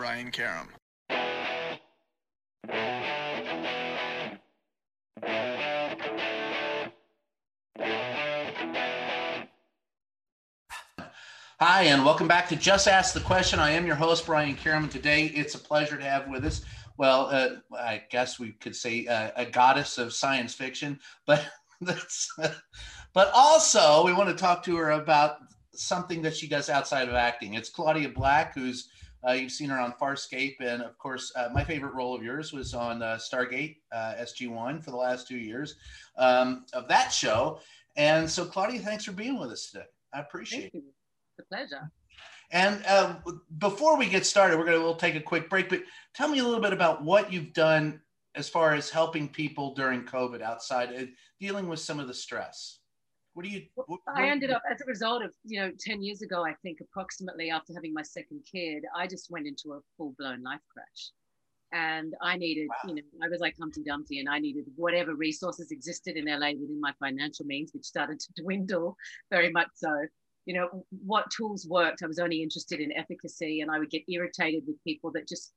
Brian Karem. Hi, and welcome back to Just Ask the Question. I am your host, Brian Karem. And today, it's a pleasure to have with us, well, uh, I guess we could say uh, a goddess of science fiction, but that's, but also we want to talk to her about something that she does outside of acting. It's Claudia Black, who's uh, you've seen her on Farscape, and of course, uh, my favorite role of yours was on uh, Stargate uh, SG1 for the last two years um, of that show. And so, Claudia, thanks for being with us today. I appreciate it It's a pleasure. And uh, before we get started, we're going to we'll take a quick break. But tell me a little bit about what you've done as far as helping people during COVID outside, uh, dealing with some of the stress. What do you? What, I ended up as a result of you know ten years ago, I think approximately after having my second kid, I just went into a full blown life crash, and I needed wow. you know I was like Humpty Dumpty, and I needed whatever resources existed in LA within my financial means, which started to dwindle very much so you know what tools worked i was only interested in efficacy and i would get irritated with people that just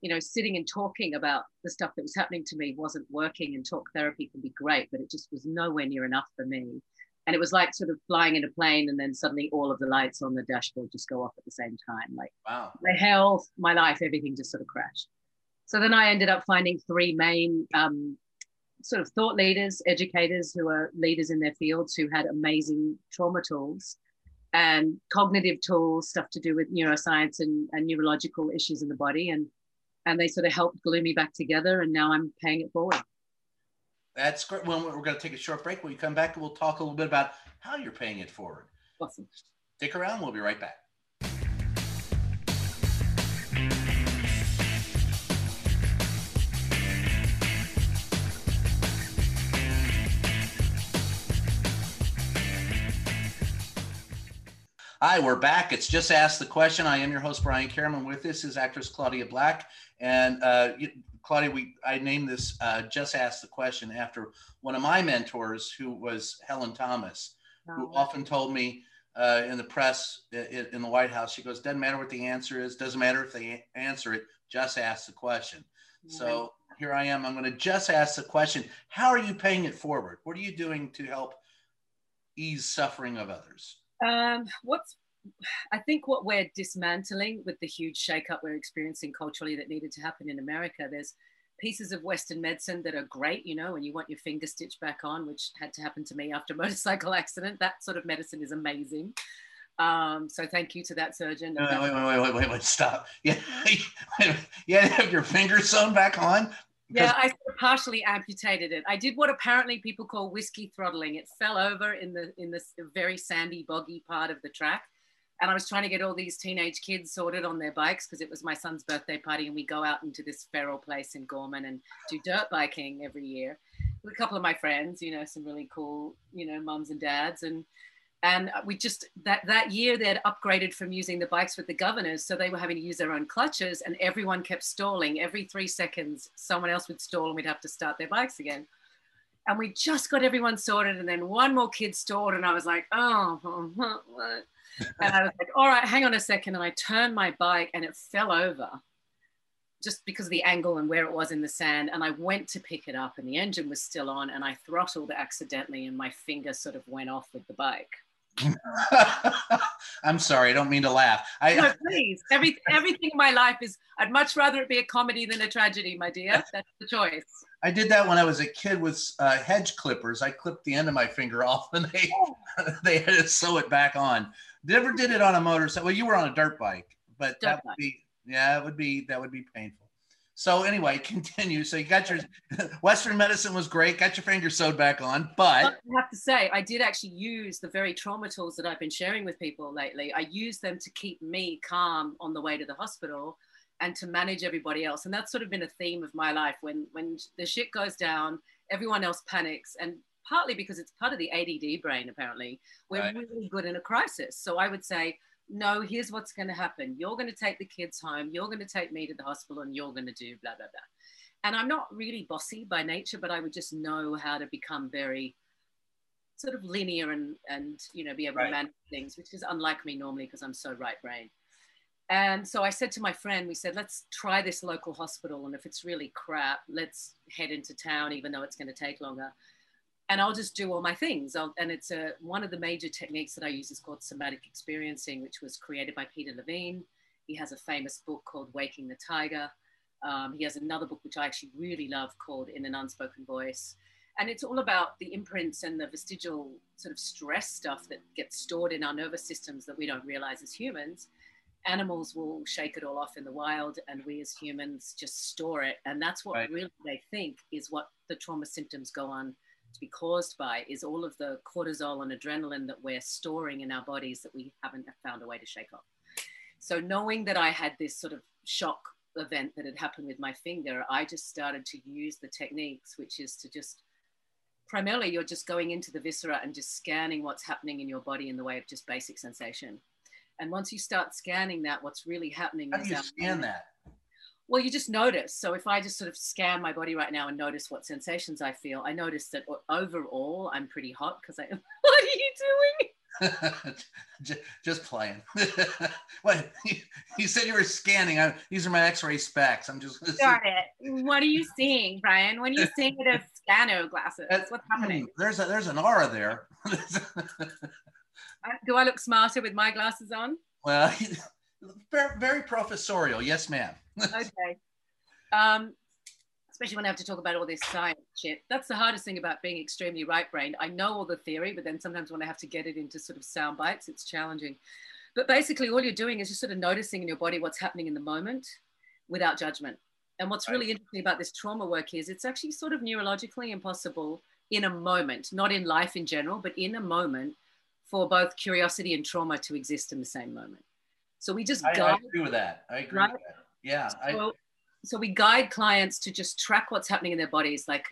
you know sitting and talking about the stuff that was happening to me wasn't working and talk therapy can be great but it just was nowhere near enough for me and it was like sort of flying in a plane and then suddenly all of the lights on the dashboard just go off at the same time like wow my health my life everything just sort of crashed so then i ended up finding three main um, sort of thought leaders educators who are leaders in their fields who had amazing trauma tools and cognitive tools, stuff to do with neuroscience and, and neurological issues in the body. And, and they sort of helped glue me back together. And now I'm paying it forward. That's great. Well, we're going to take a short break. When we come back, we'll talk a little bit about how you're paying it forward. Awesome. Stick around. We'll be right back. Hi, we're back. It's Just Ask the Question. I am your host, Brian Karem. With this is actress Claudia Black. And uh, Claudia, we I named this uh, Just Ask the Question after one of my mentors, who was Helen Thomas, oh. who often told me uh, in the press in, in the White House, she goes, doesn't matter what the answer is, doesn't matter if they answer it, just ask the question. So here I am. I'm going to just ask the question How are you paying it forward? What are you doing to help ease suffering of others? Um, what's I think what we're dismantling with the huge shakeup we're experiencing culturally that needed to happen in America, there's pieces of Western medicine that are great, you know, when you want your finger stitched back on, which had to happen to me after a motorcycle accident. That sort of medicine is amazing. Um, so thank you to that surgeon. Wait, wait, wait, wait, wait, wait, stop. Yeah, yeah, have your finger sewn back on. Yeah, I partially amputated it. I did what apparently people call whiskey throttling. It fell over in the in this very sandy, boggy part of the track. And I was trying to get all these teenage kids sorted on their bikes because it was my son's birthday party, and we go out into this feral place in Gorman and do dirt biking every year with a couple of my friends. You know, some really cool, you know, mums and dads, and and we just that that year they'd upgraded from using the bikes with the governors so they were having to use their own clutches and everyone kept stalling every three seconds someone else would stall and we'd have to start their bikes again and we just got everyone sorted and then one more kid stalled and i was like oh? and i was like all right hang on a second and i turned my bike and it fell over just because of the angle and where it was in the sand and i went to pick it up and the engine was still on and i throttled accidentally and my finger sort of went off with the bike I'm sorry, I don't mean to laugh. I, no, please. Every, everything in my life is, I'd much rather it be a comedy than a tragedy, my dear. That's the choice. I did that when I was a kid with uh, hedge clippers. I clipped the end of my finger off and they, oh. they had to sew it back on. Never did it on a motorcycle. Well, you were on a dirt bike, but dirt that would be, yeah, it would be, that would be painful. So anyway, continue. So you got your Western medicine was great. Got your finger sewed back on, but I have to say, I did actually use the very trauma tools that I've been sharing with people lately. I used them to keep me calm on the way to the hospital, and to manage everybody else. And that's sort of been a theme of my life. When when the shit goes down, everyone else panics, and partly because it's part of the ADD brain. Apparently, we're Right. really good in a crisis. So I would say. No, here's what's going to happen. You're going to take the kids home. You're going to take me to the hospital, and you're going to do blah blah blah. And I'm not really bossy by nature, but I would just know how to become very sort of linear and and you know be able Right. to manage things, which is unlike me normally because I'm so right brain. And so I said to my friend, we said, let's try this local hospital, and if it's really crap, let's head into town, even though it's going to take longer. And I'll just do all my things. I'll, and it's a one of the major techniques that I use is called somatic experiencing, which was created by Peter Levine. He has a famous book called Waking the Tiger. Um, he has another book which I actually really love called In an Unspoken Voice. And it's all about the imprints and the vestigial sort of stress stuff that gets stored in our nervous systems that we don't realize as humans. Animals will shake it all off in the wild, and we as humans just store it. And that's what Right. really they think is what the trauma symptoms go on to be caused by is all of the cortisol and adrenaline that we're storing in our bodies that we haven't found a way to shake off. So knowing that I had this sort of shock event that had happened with my finger, I just started to use the techniques, which is to just primarily you're just going into the viscera and just scanning what's happening in your body in the way of just basic sensation. And once you start scanning that, what's really happening How do is you scan that? Well, you just notice. So if I just sort of scan my body right now and notice what sensations I feel, I notice that overall I'm pretty hot because I. What are you doing? Just playing. what you said you were scanning. I, these are my X-ray specs. I'm just. Got it. What are you seeing, Brian? When you seeing it as scanner glasses, That's- what's happening? Hmm, There's a there's an aura there. Uh, Do I look smarter with my glasses on? well, very, very professorial. Yes, ma'am. Okay. Um, especially when I have to talk about all this science shit. That's the hardest thing about being extremely right brained. I know all the theory, but then sometimes when I have to get it into sort of sound bites, it's challenging. But basically, all you're doing is just sort of noticing in your body what's happening in the moment without judgment. And what's really interesting about this trauma work is it's actually sort of neurologically impossible in a moment, not in life in general, but in a moment for both curiosity and trauma to exist in the same moment. So we just I, I agree with that. I agree Right? with that. Yeah. I, so, so we guide clients to just track what's happening in their bodies. Like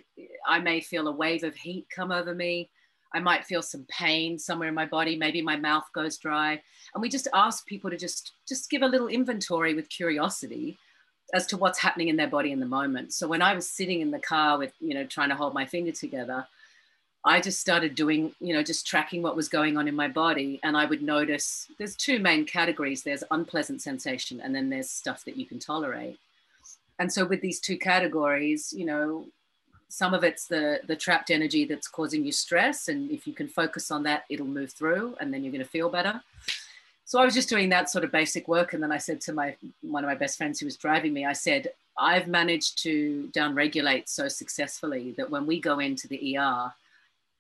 I may feel a wave of heat come over me. I might feel some pain somewhere in my body. Maybe my mouth goes dry. And we just ask people to just just give a little inventory with curiosity as to what's happening in their body in the moment. So when I was sitting in the car with, you know, trying to hold my finger together, I just started doing, you know, just tracking what was going on in my body. And I would notice there's two main categories there's unpleasant sensation, and then there's stuff that you can tolerate. And so, with these two categories, you know, some of it's the, the trapped energy that's causing you stress. And if you can focus on that, it'll move through, and then you're going to feel better. So I was just doing that sort of basic work. And then I said to my one of my best friends who was driving me, I said, I've managed to downregulate so successfully that when we go into the ER,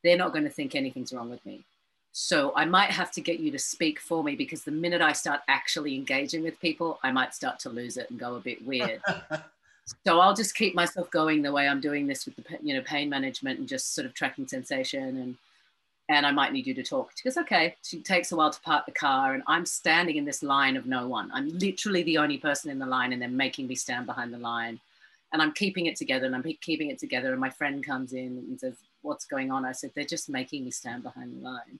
they're not going to think anything's wrong with me. So I might have to get you to speak for me because the minute I start actually engaging with people, I might start to lose it and go a bit weird. so I'll just keep myself going the way I'm doing this with the you know pain management and just sort of tracking sensation and and I might need you to talk. She goes, okay. She takes a while to park the car and I'm standing in this line of no one. I'm literally the only person in the line and they're making me stand behind the line. And I'm keeping it together and I'm keeping it together. And my friend comes in and says, what's going on? I said, they're just making me stand behind the line.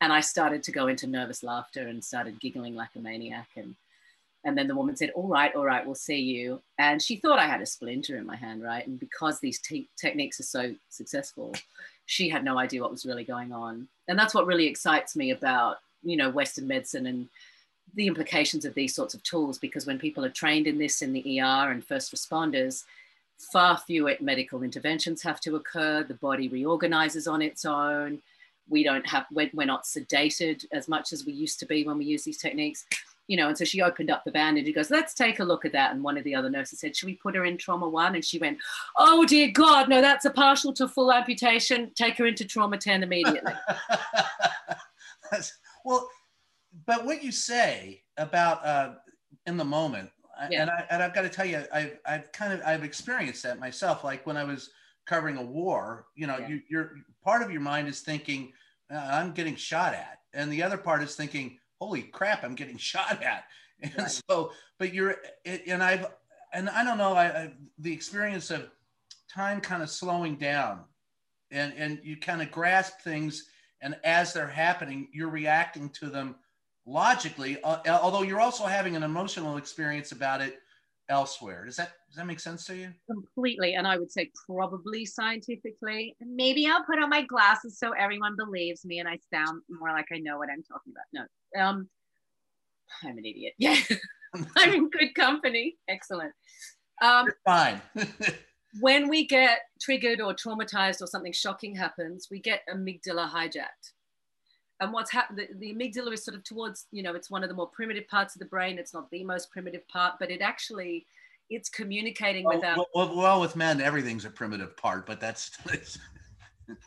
And I started to go into nervous laughter and started giggling like a maniac. And and then the woman said, All right, all right, we'll see you. And she thought I had a splinter in my hand, right? And because these te- techniques are so successful, she had no idea what was really going on. And that's what really excites me about, you know, Western medicine and the implications of these sorts of tools, because when people are trained in this in the ER and first responders, far fewer medical interventions have to occur. The body reorganizes on its own. We don't have, we're, we're not sedated as much as we used to be when we use these techniques you know, and so she opened up the bandage. He goes, let's take a look at that. And one of the other nurses said, should we put her in trauma one? And she went, oh dear God, no, that's a partial to full amputation. Take her into trauma 10 immediately. Well, but what you say about uh, in the moment, Yeah. and I and I've got to tell you, I've I've kind of I've experienced that myself. Like when I was covering a war, you know, Yeah. you, you're part of your mind is thinking, uh, I'm getting shot at, and the other part is thinking, holy crap, I'm getting shot at. And right. so, but you're, and I've, and I don't know, I, I the experience of time kind of slowing down and, and you kind of grasp things and as they're happening, you're reacting to them logically, uh, although you're also having an emotional experience about it elsewhere. Does that does that make sense to you? Completely, and I would say probably scientifically. Maybe I'll put on my glasses so everyone believes me and I sound more like I know what I'm talking about. No, um, I'm an idiot. Yeah, I'm in good company. Excellent. Um, You're fine. when we get triggered or traumatized or something shocking happens, we get amygdala hijacked. And what's happened, the, the, amygdala is sort of towards, you know, it's one of the more primitive parts of the brain. It's not the most primitive part, but it actually, it's communicating well, with our. Well, well, with men, everything's a primitive part, but that's.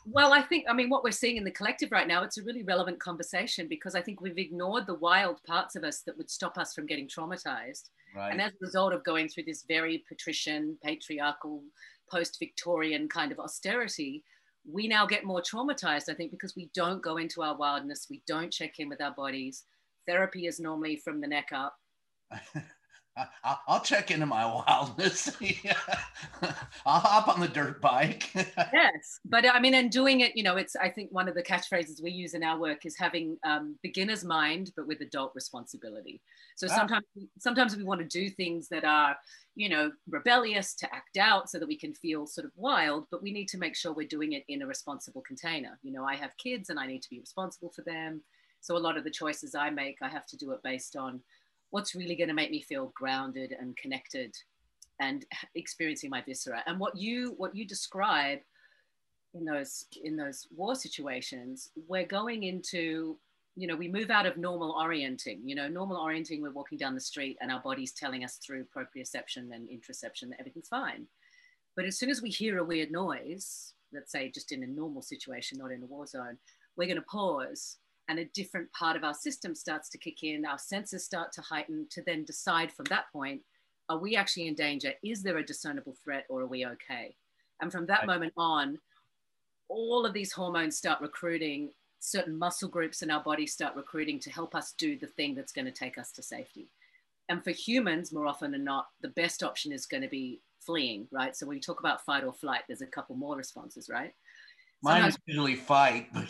well, I think, I mean, what we're seeing in the collective right now, it's a really relevant conversation because I think we've ignored the wild parts of us that would stop us from getting traumatized Right. And as a result of going through this very patrician, patriarchal, post Victorian kind of austerity, we now get more traumatized, I think, because we don't go into our wildness, we don't check in with our bodies. Therapy is normally from the neck up. I'll check into my wildness. I'll hop on the dirt bike. yes, but I mean, and doing it, you know, it's I think one of the catchphrases we use in our work is having um, beginner's mind, but with adult responsibility. So ah. sometimes, sometimes we want to do things that are, you know, rebellious to act out so that we can feel sort of wild, but we need to make sure we're doing it in a responsible container. You know, I have kids and I need to be responsible for them. So a lot of the choices I make, I have to do it based on what's really going to make me feel grounded and connected and experiencing my viscera? And what you what you describe in those in those war situations we're going into you know we move out of normal orienting you know normal orienting we're walking down the street and our body's telling us through proprioception and interoception that everything's fine. But as soon as we hear a weird noise let's say just in a normal situation not in a war zone we're going to pause and a different part of our system starts to kick in, our senses start to heighten to then decide from that point, are we actually in danger? Is there a discernible threat or are we okay? And from that moment on, all of these hormones start recruiting, certain muscle groups in our body start recruiting to help us do the thing that's going to take us to safety. And for humans, more often than not, the best option is going to be fleeing, right? So when you talk about fight or flight, there's a couple more responses, right? Mine is usually fight, but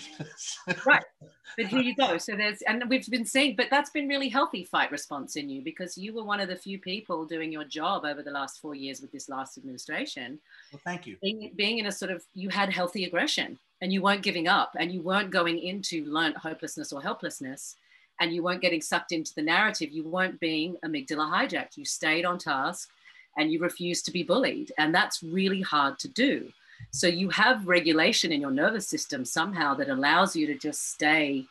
right. But here you go. So there's, and we've been seeing, but that's been really healthy fight response in you because you were one of the few people doing your job over the last four years with this last administration. Well, thank you. Being, being in a sort of, you had healthy aggression and you weren't giving up and you weren't going into learned hopelessness or helplessness and you weren't getting sucked into the narrative. You weren't being amygdala hijacked. You stayed on task and you refused to be bullied. And that's really hard to do so you have regulation in your nervous system somehow that allows you to just stay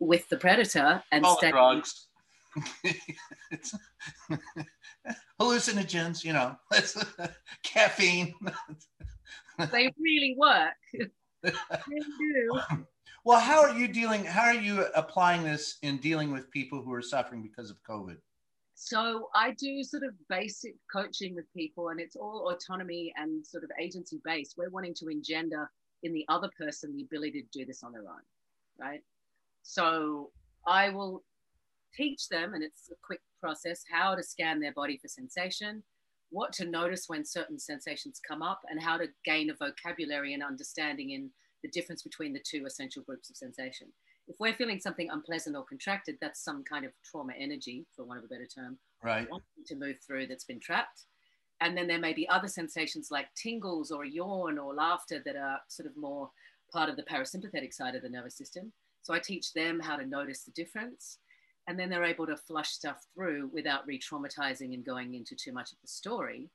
with the predator and All stay. drugs. hallucinogens, you know, caffeine. they really work. they do. Well, how are you dealing? How are you applying this in dealing with people who are suffering because of COVID? So I do sort of basic coaching with people, and it's all autonomy and sort of agency based. We're wanting to engender in the other person the ability to do this on their own, right? So I will teach them, and it's a quick process, how to scan their body for sensation, what to notice when certain sensations come up, and how to gain a vocabulary and understanding in the difference between the two essential groups of sensation if we're feeling something unpleasant or contracted, that's some kind of trauma energy, for want of a better term, right? To move through that's been trapped. And then there may be other sensations like tingles or a yawn or laughter that are sort of more part of the parasympathetic side of the nervous system. So I teach them how to notice the difference. And then they're able to flush stuff through without re traumatizing and going into too much of the story.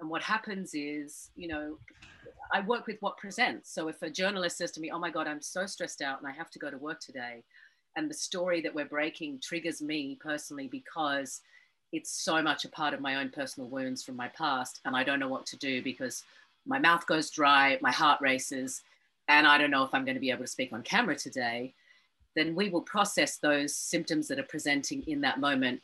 And what happens is, you know, I work with what presents. So if a journalist says to me, "Oh my God, I'm so stressed out and I have to go to work today," and the story that we're breaking triggers me personally because it's so much a part of my own personal wounds from my past, and I don't know what to do because my mouth goes dry, my heart races, and I don't know if I'm going to be able to speak on camera today. Then we will process those symptoms that are presenting in that moment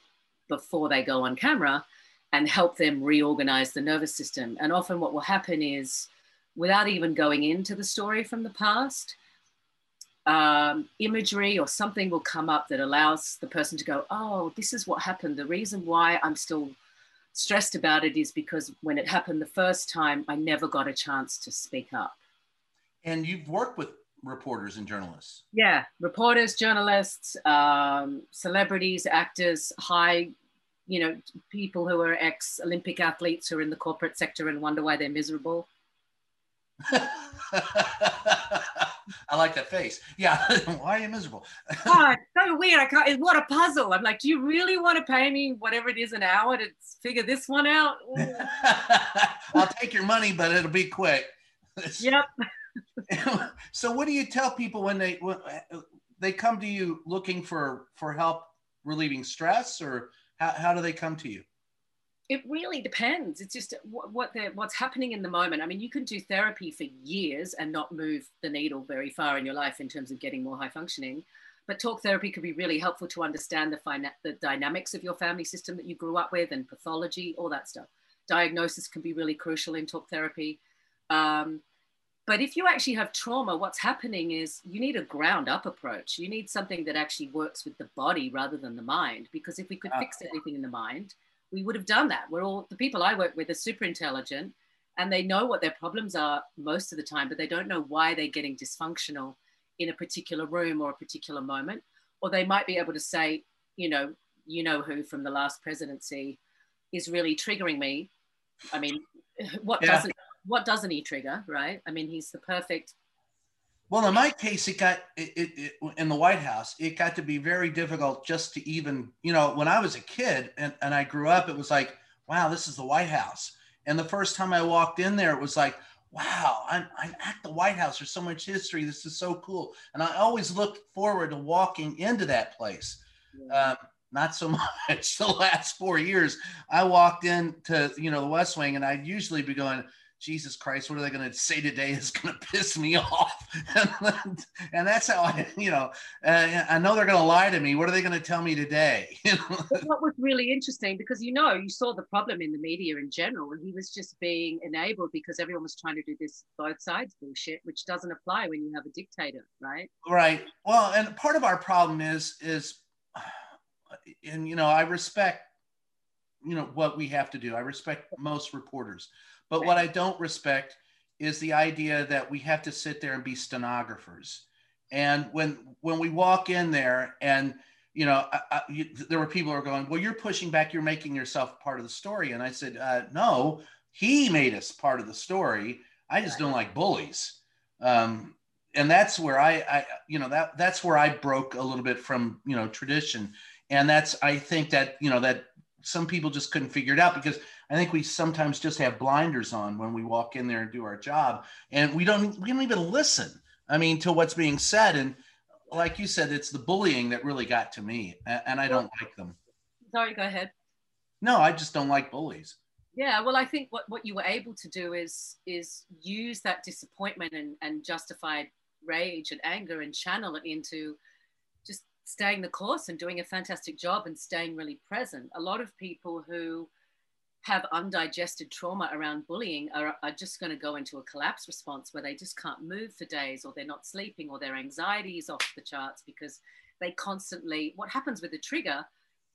before they go on camera and help them reorganize the nervous system. And often, what will happen is without even going into the story from the past, um, imagery or something will come up that allows the person to go, oh, this is what happened. The reason why I'm still stressed about it is because when it happened the first time, I never got a chance to speak up. And you've worked with reporters and journalists. Yeah, reporters, journalists, um, celebrities, actors, high, you know, people who are ex Olympic athletes who are in the corporate sector and wonder why they're miserable. I like that face. Yeah. Why are you miserable? oh, it's so weird. I can't, what a puzzle. I'm like, do you really want to pay me whatever it is an hour to figure this one out? I'll take your money, but it'll be quick. yep. so what do you tell people when they when they come to you looking for for help relieving stress or how, how do they come to you? It really depends. It's just what, the, what's happening in the moment. I mean, you can do therapy for years and not move the needle very far in your life in terms of getting more high functioning. But talk therapy could be really helpful to understand the, fina- the dynamics of your family system that you grew up with and pathology, all that stuff. Diagnosis can be really crucial in talk therapy. Um, but if you actually have trauma, what's happening is you need a ground up approach. You need something that actually works with the body rather than the mind. Because if we could fix everything in the mind, we would have done that. We're all the people I work with are super intelligent and they know what their problems are most of the time, but they don't know why they're getting dysfunctional in a particular room or a particular moment. Or they might be able to say, you know, you know who from the last presidency is really triggering me. I mean, what yeah. doesn't what doesn't he trigger, right? I mean, he's the perfect well, in my case, it got it, it, it, in the White House. It got to be very difficult just to even, you know, when I was a kid and, and I grew up, it was like, wow, this is the White House. And the first time I walked in there, it was like, wow, I'm, I'm at the White House. There's so much history. This is so cool. And I always looked forward to walking into that place. Um, not so much the last four years. I walked into, you know, the West Wing and I'd usually be going, Jesus Christ, what are they going to say today is going to piss me off? and, and, that's how I, you know, uh, I know they're going to lie to me. What are they going to tell me today? what was really interesting because you know you saw the problem in the media in general, and he was just being enabled because everyone was trying to do this both sides bullshit, which doesn't apply when you have a dictator, right? Right. Well, and part of our problem is is, and you know, I respect, you know, what we have to do. I respect most reporters but what I don't respect is the idea that we have to sit there and be stenographers. And when when we walk in there and you know, I, I, you, there were people who are going, well, you're pushing back, you're making yourself part of the story. And I said, uh, no, he made us part of the story. I just don't like bullies. Um, and that's where I, I, you know, that that's where I broke a little bit from, you know, tradition. And that's, I think that, you know, that some people just couldn't figure it out because I think we sometimes just have blinders on when we walk in there and do our job, and we don't we don't even listen. I mean, to what's being said, and like you said, it's the bullying that really got to me, and I don't like them. Sorry, go ahead. No, I just don't like bullies. Yeah, well, I think what, what you were able to do is is use that disappointment and, and justified rage and anger and channel it into just staying the course and doing a fantastic job and staying really present. A lot of people who have undigested trauma around bullying are, are just going to go into a collapse response where they just can't move for days or they're not sleeping or their anxiety is off the charts because they constantly what happens with the trigger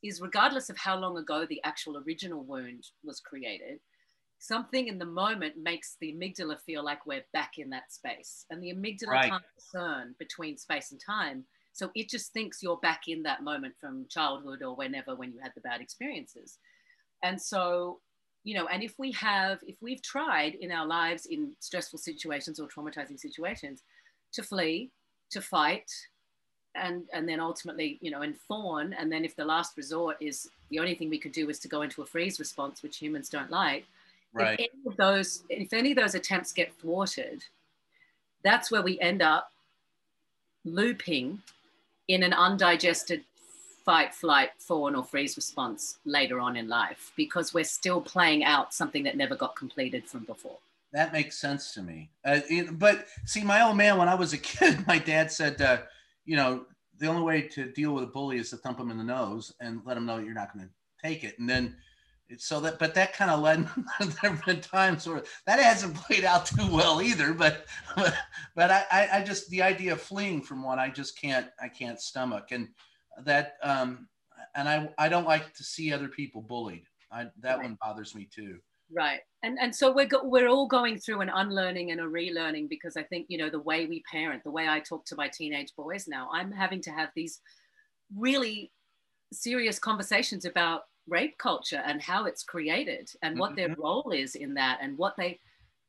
is regardless of how long ago the actual original wound was created something in the moment makes the amygdala feel like we're back in that space and the amygdala right. can't discern between space and time so it just thinks you're back in that moment from childhood or whenever when you had the bad experiences and so, you know, and if we have, if we've tried in our lives in stressful situations or traumatizing situations to flee, to fight, and and then ultimately, you know, and fawn, and then if the last resort is the only thing we could do is to go into a freeze response, which humans don't like. Right. If any of those, if any of those attempts get thwarted, that's where we end up looping in an undigested fight, flight, fawn, or freeze response later on in life because we're still playing out something that never got completed from before. That makes sense to me. Uh, it, but see, my old man, when I was a kid, my dad said, uh, you know, the only way to deal with a bully is to thump him in the nose and let him know you're not going to take it. And then so that but that kind of led there have been times that hasn't played out too well either but but, but I, I just the idea of fleeing from one i just can't i can't stomach and that um and i i don't like to see other people bullied i that right. one bothers me too right and and so we're go- we're all going through an unlearning and a relearning because i think you know the way we parent the way i talk to my teenage boys now i'm having to have these really serious conversations about rape culture and how it's created and what their mm-hmm. role is in that and what they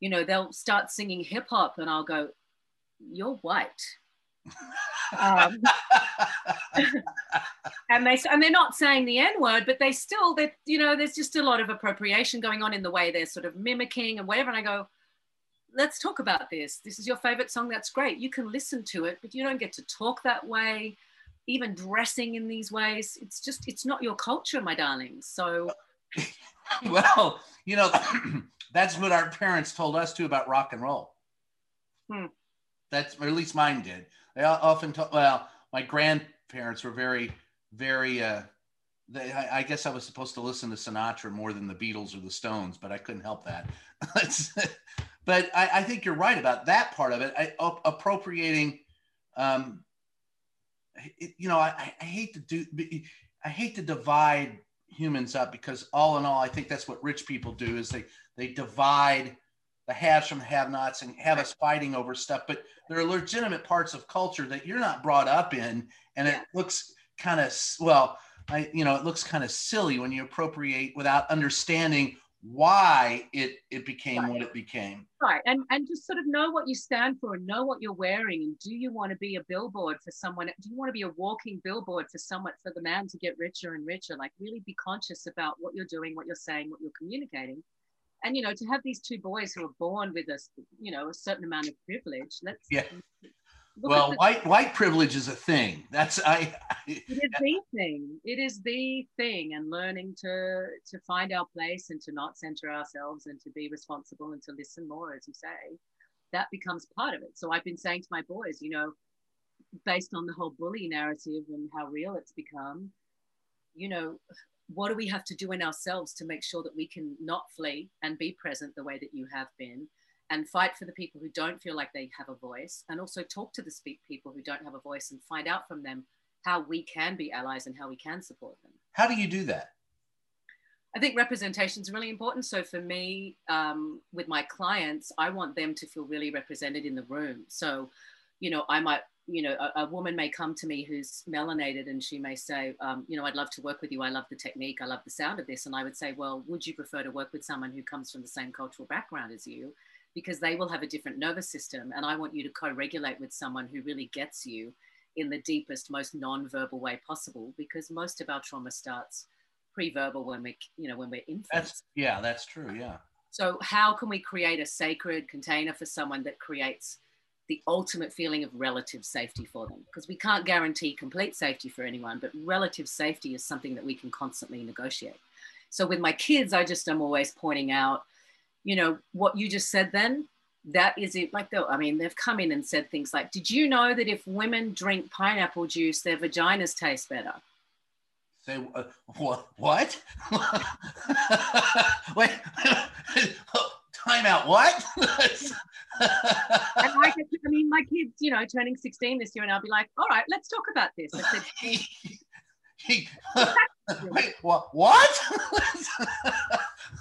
you know they'll start singing hip hop and i'll go you're white um, and they and they're not saying the n word but they still they you know there's just a lot of appropriation going on in the way they're sort of mimicking and whatever and i go let's talk about this. This is your favorite song. That's great. You can listen to it but you don't get to talk that way even dressing in these ways. It's just it's not your culture my darlings so well you know that's what our parents told us too about rock and roll. Hmm. that's or at least mine did they often talk well my grandparents were very very uh they, I, I, guess I was supposed to listen to Sinatra more than the Beatles or the Stones, but I couldn't help that. but I, I, think you're right about that part of it. I, appropriating um, it, you know, I, I hate to do, I hate to divide humans up because all in all, I think that's what rich people do is they they divide the haves from the have-nots and have us fighting over stuff. But there are legitimate parts of culture that you're not brought up in, and it looks kind of well, I you know, it looks kind of silly when you appropriate without understanding why it it became right. what it became right and and just sort of know what you stand for and know what you're wearing and do you want to be a billboard for someone do you want to be a walking billboard for someone for the man to get richer and richer like really be conscious about what you're doing what you're saying what you're communicating and you know to have these two boys who are born with a you know a certain amount of privilege let's yeah well, white white privilege is a thing. That's I, I. It is the thing. It is the thing, and learning to to find our place and to not center ourselves and to be responsible and to listen more, as you say, that becomes part of it. So I've been saying to my boys, you know, based on the whole bully narrative and how real it's become, you know, what do we have to do in ourselves to make sure that we can not flee and be present the way that you have been? and fight for the people who don't feel like they have a voice and also talk to the speak people who don't have a voice and find out from them how we can be allies and how we can support them? How do you do that? I think representation is really important. So for me um, with my clients i want them to feel really represented in the room. So you know i might you know a, a woman may come to me who's melanated and she may say um, you know i'd love to work with you i love the technique i love the sound of this and i would say well would you prefer to work with someone who comes from the same cultural background as you because they will have a different nervous system. And I want you to co regulate with someone who really gets you in the deepest, most non-verbal way possible, because most of our trauma starts pre-verbal when we, you know, when we're infants. That's, yeah, that's true. Yeah. So how can we create a sacred container for someone that creates the ultimate feeling of relative safety for them? Because we can't guarantee complete safety for anyone, but relative safety is something that we can constantly negotiate. So with my kids, I just am always pointing out you know, what you just said then, that is it. Like, though, I mean, they've come in and said things like, Did you know that if women drink pineapple juice, their vaginas taste better? Say, uh, what? What? Wait, time out. What? and I, I mean, my kids, you know, turning 16 this year, and I'll be like, All right, let's talk about this. I said, Wait, what? What?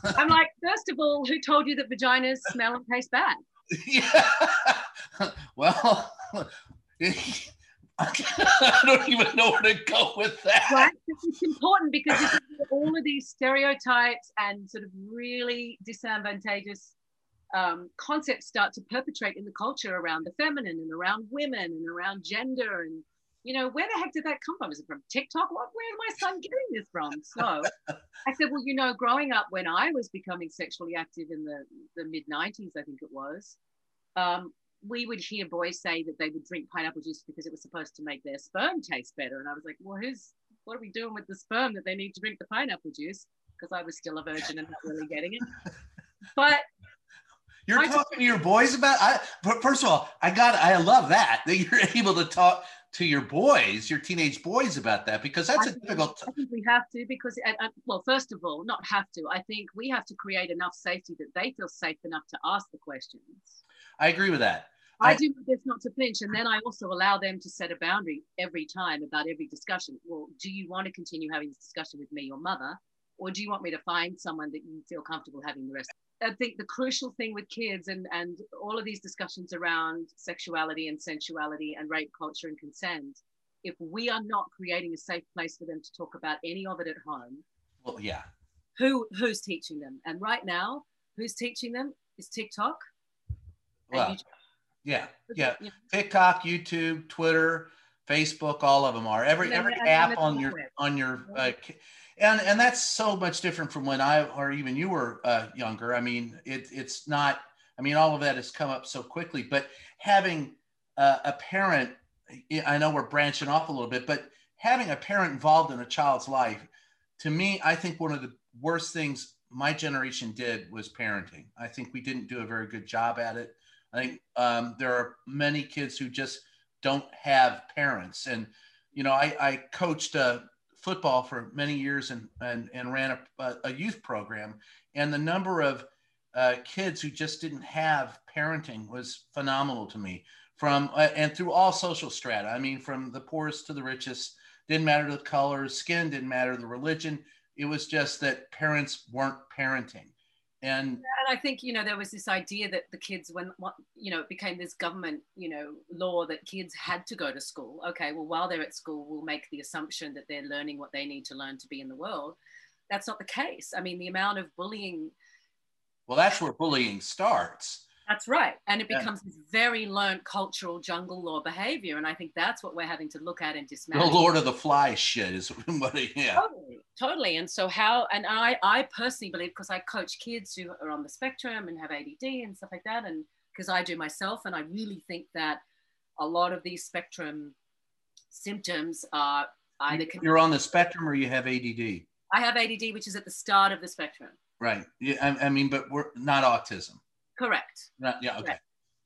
I'm like, first of all, who told you that vaginas smell and taste bad? Yeah. Well, I don't even know where to go with that. Right? It's important because all of these stereotypes and sort of really disadvantageous um, concepts start to perpetrate in the culture around the feminine and around women and around gender and you know, where the heck did that come from? Is it from TikTok? What, where's my son getting this from? So I said, well, you know, growing up when I was becoming sexually active in the, the mid 90s, I think it was, um, we would hear boys say that they would drink pineapple juice because it was supposed to make their sperm taste better. And I was like, well, who's, what are we doing with the sperm that they need to drink the pineapple juice? Because I was still a virgin and not really getting it. But you're I talking to your boys about. I first of all, I got. I love that that you're able to talk to your boys, your teenage boys about that because that's I a think- difficult. I think we have to because, well, first of all, not have to. I think we have to create enough safety that they feel safe enough to ask the questions. I agree with that. I, I- do my best not to flinch, and then I also allow them to set a boundary every time about every discussion. Well, do you want to continue having this discussion with me, your mother, or do you want me to find someone that you feel comfortable having the rest? I think the crucial thing with kids and and all of these discussions around sexuality and sensuality and rape culture and consent, if we are not creating a safe place for them to talk about any of it at home, Well, yeah. who who's teaching them? And right now, who's teaching them is TikTok. Well, YouTube. yeah. Yeah. TikTok, YouTube, Twitter, Facebook, all of them are. Every every app on your on your uh, and and that's so much different from when I or even you were uh, younger. I mean, it it's not. I mean, all of that has come up so quickly. But having uh, a parent, I know we're branching off a little bit, but having a parent involved in a child's life, to me, I think one of the worst things my generation did was parenting. I think we didn't do a very good job at it. I think um, there are many kids who just don't have parents. And, you know, I, I coached uh, football for many years and, and, and ran a, a youth program. And the number of uh, kids who just didn't have parenting was phenomenal to me from uh, and through all social strata. I mean, from the poorest to the richest, didn't matter the color, skin didn't matter, the religion. It was just that parents weren't parenting. And and I think you know there was this idea that the kids, when what you know, it became this government you know law that kids had to go to school. Okay, well while they're at school, we'll make the assumption that they're learning what they need to learn to be in the world. That's not the case. I mean, the amount of bullying. well, that's where bullying starts. That's right, and it becomes this very learned cultural jungle law behavior, and I think that's what we're having to look at and dismantle. The. Lord of the Flies shit is what, yeah. Totally, totally. And so how and I I personally believe because I coach kids who are on the spectrum and have ADD and stuff like that, and because I do myself, and I really think that a lot of these spectrum symptoms are either You're on the spectrum or you have ADD. I have ADD, which is at the start of the spectrum. Right. Yeah. I, I mean, but we're not autism. Correct. Not, yeah. Okay. Right.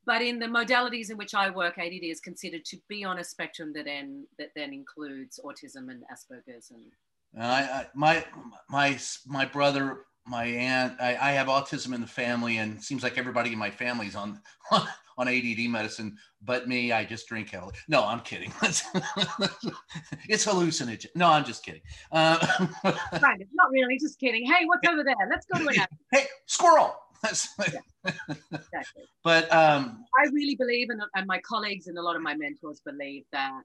But in the modalities in which I work, ADD is considered to be on a spectrum that then that then includes autism and Asperger's and I, I my my my brother, my aunt, I, I have autism in the family, and it seems like everybody in my family's on on ADD medicine, but me. I just drink heavily. No, I'm kidding. it's hallucinogen. No, I'm just kidding. Uh, not really, just kidding. Hey, what's over there? Let's go to an hey, squirrel. Exactly. but um, I really believe, and, and my colleagues and a lot of my mentors believe that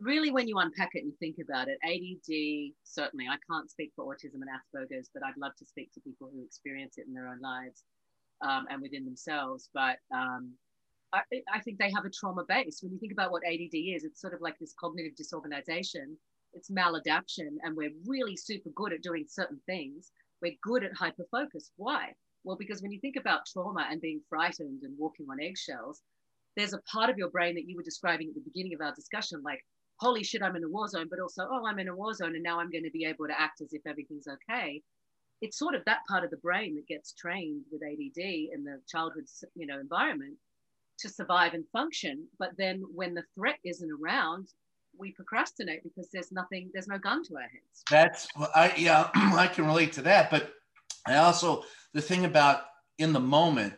really when you unpack it and think about it, ADD, certainly, I can't speak for autism and Asperger's, but I'd love to speak to people who experience it in their own lives um, and within themselves. But um, I, I think they have a trauma base. When you think about what ADD is, it's sort of like this cognitive disorganization, it's maladaptation, and we're really super good at doing certain things. We're good at hyperfocus. Why? Well, because when you think about trauma and being frightened and walking on eggshells, there's a part of your brain that you were describing at the beginning of our discussion, like, holy shit, I'm in a war zone, but also, oh, I'm in a war zone and now I'm going to be able to act as if everything's okay. It's sort of that part of the brain that gets trained with ADD in the childhood, you know, environment to survive and function. But then when the threat isn't around, we procrastinate because there's nothing, there's no gun to our heads. That's well, I yeah, I can relate to that. But I also the thing about in the moment,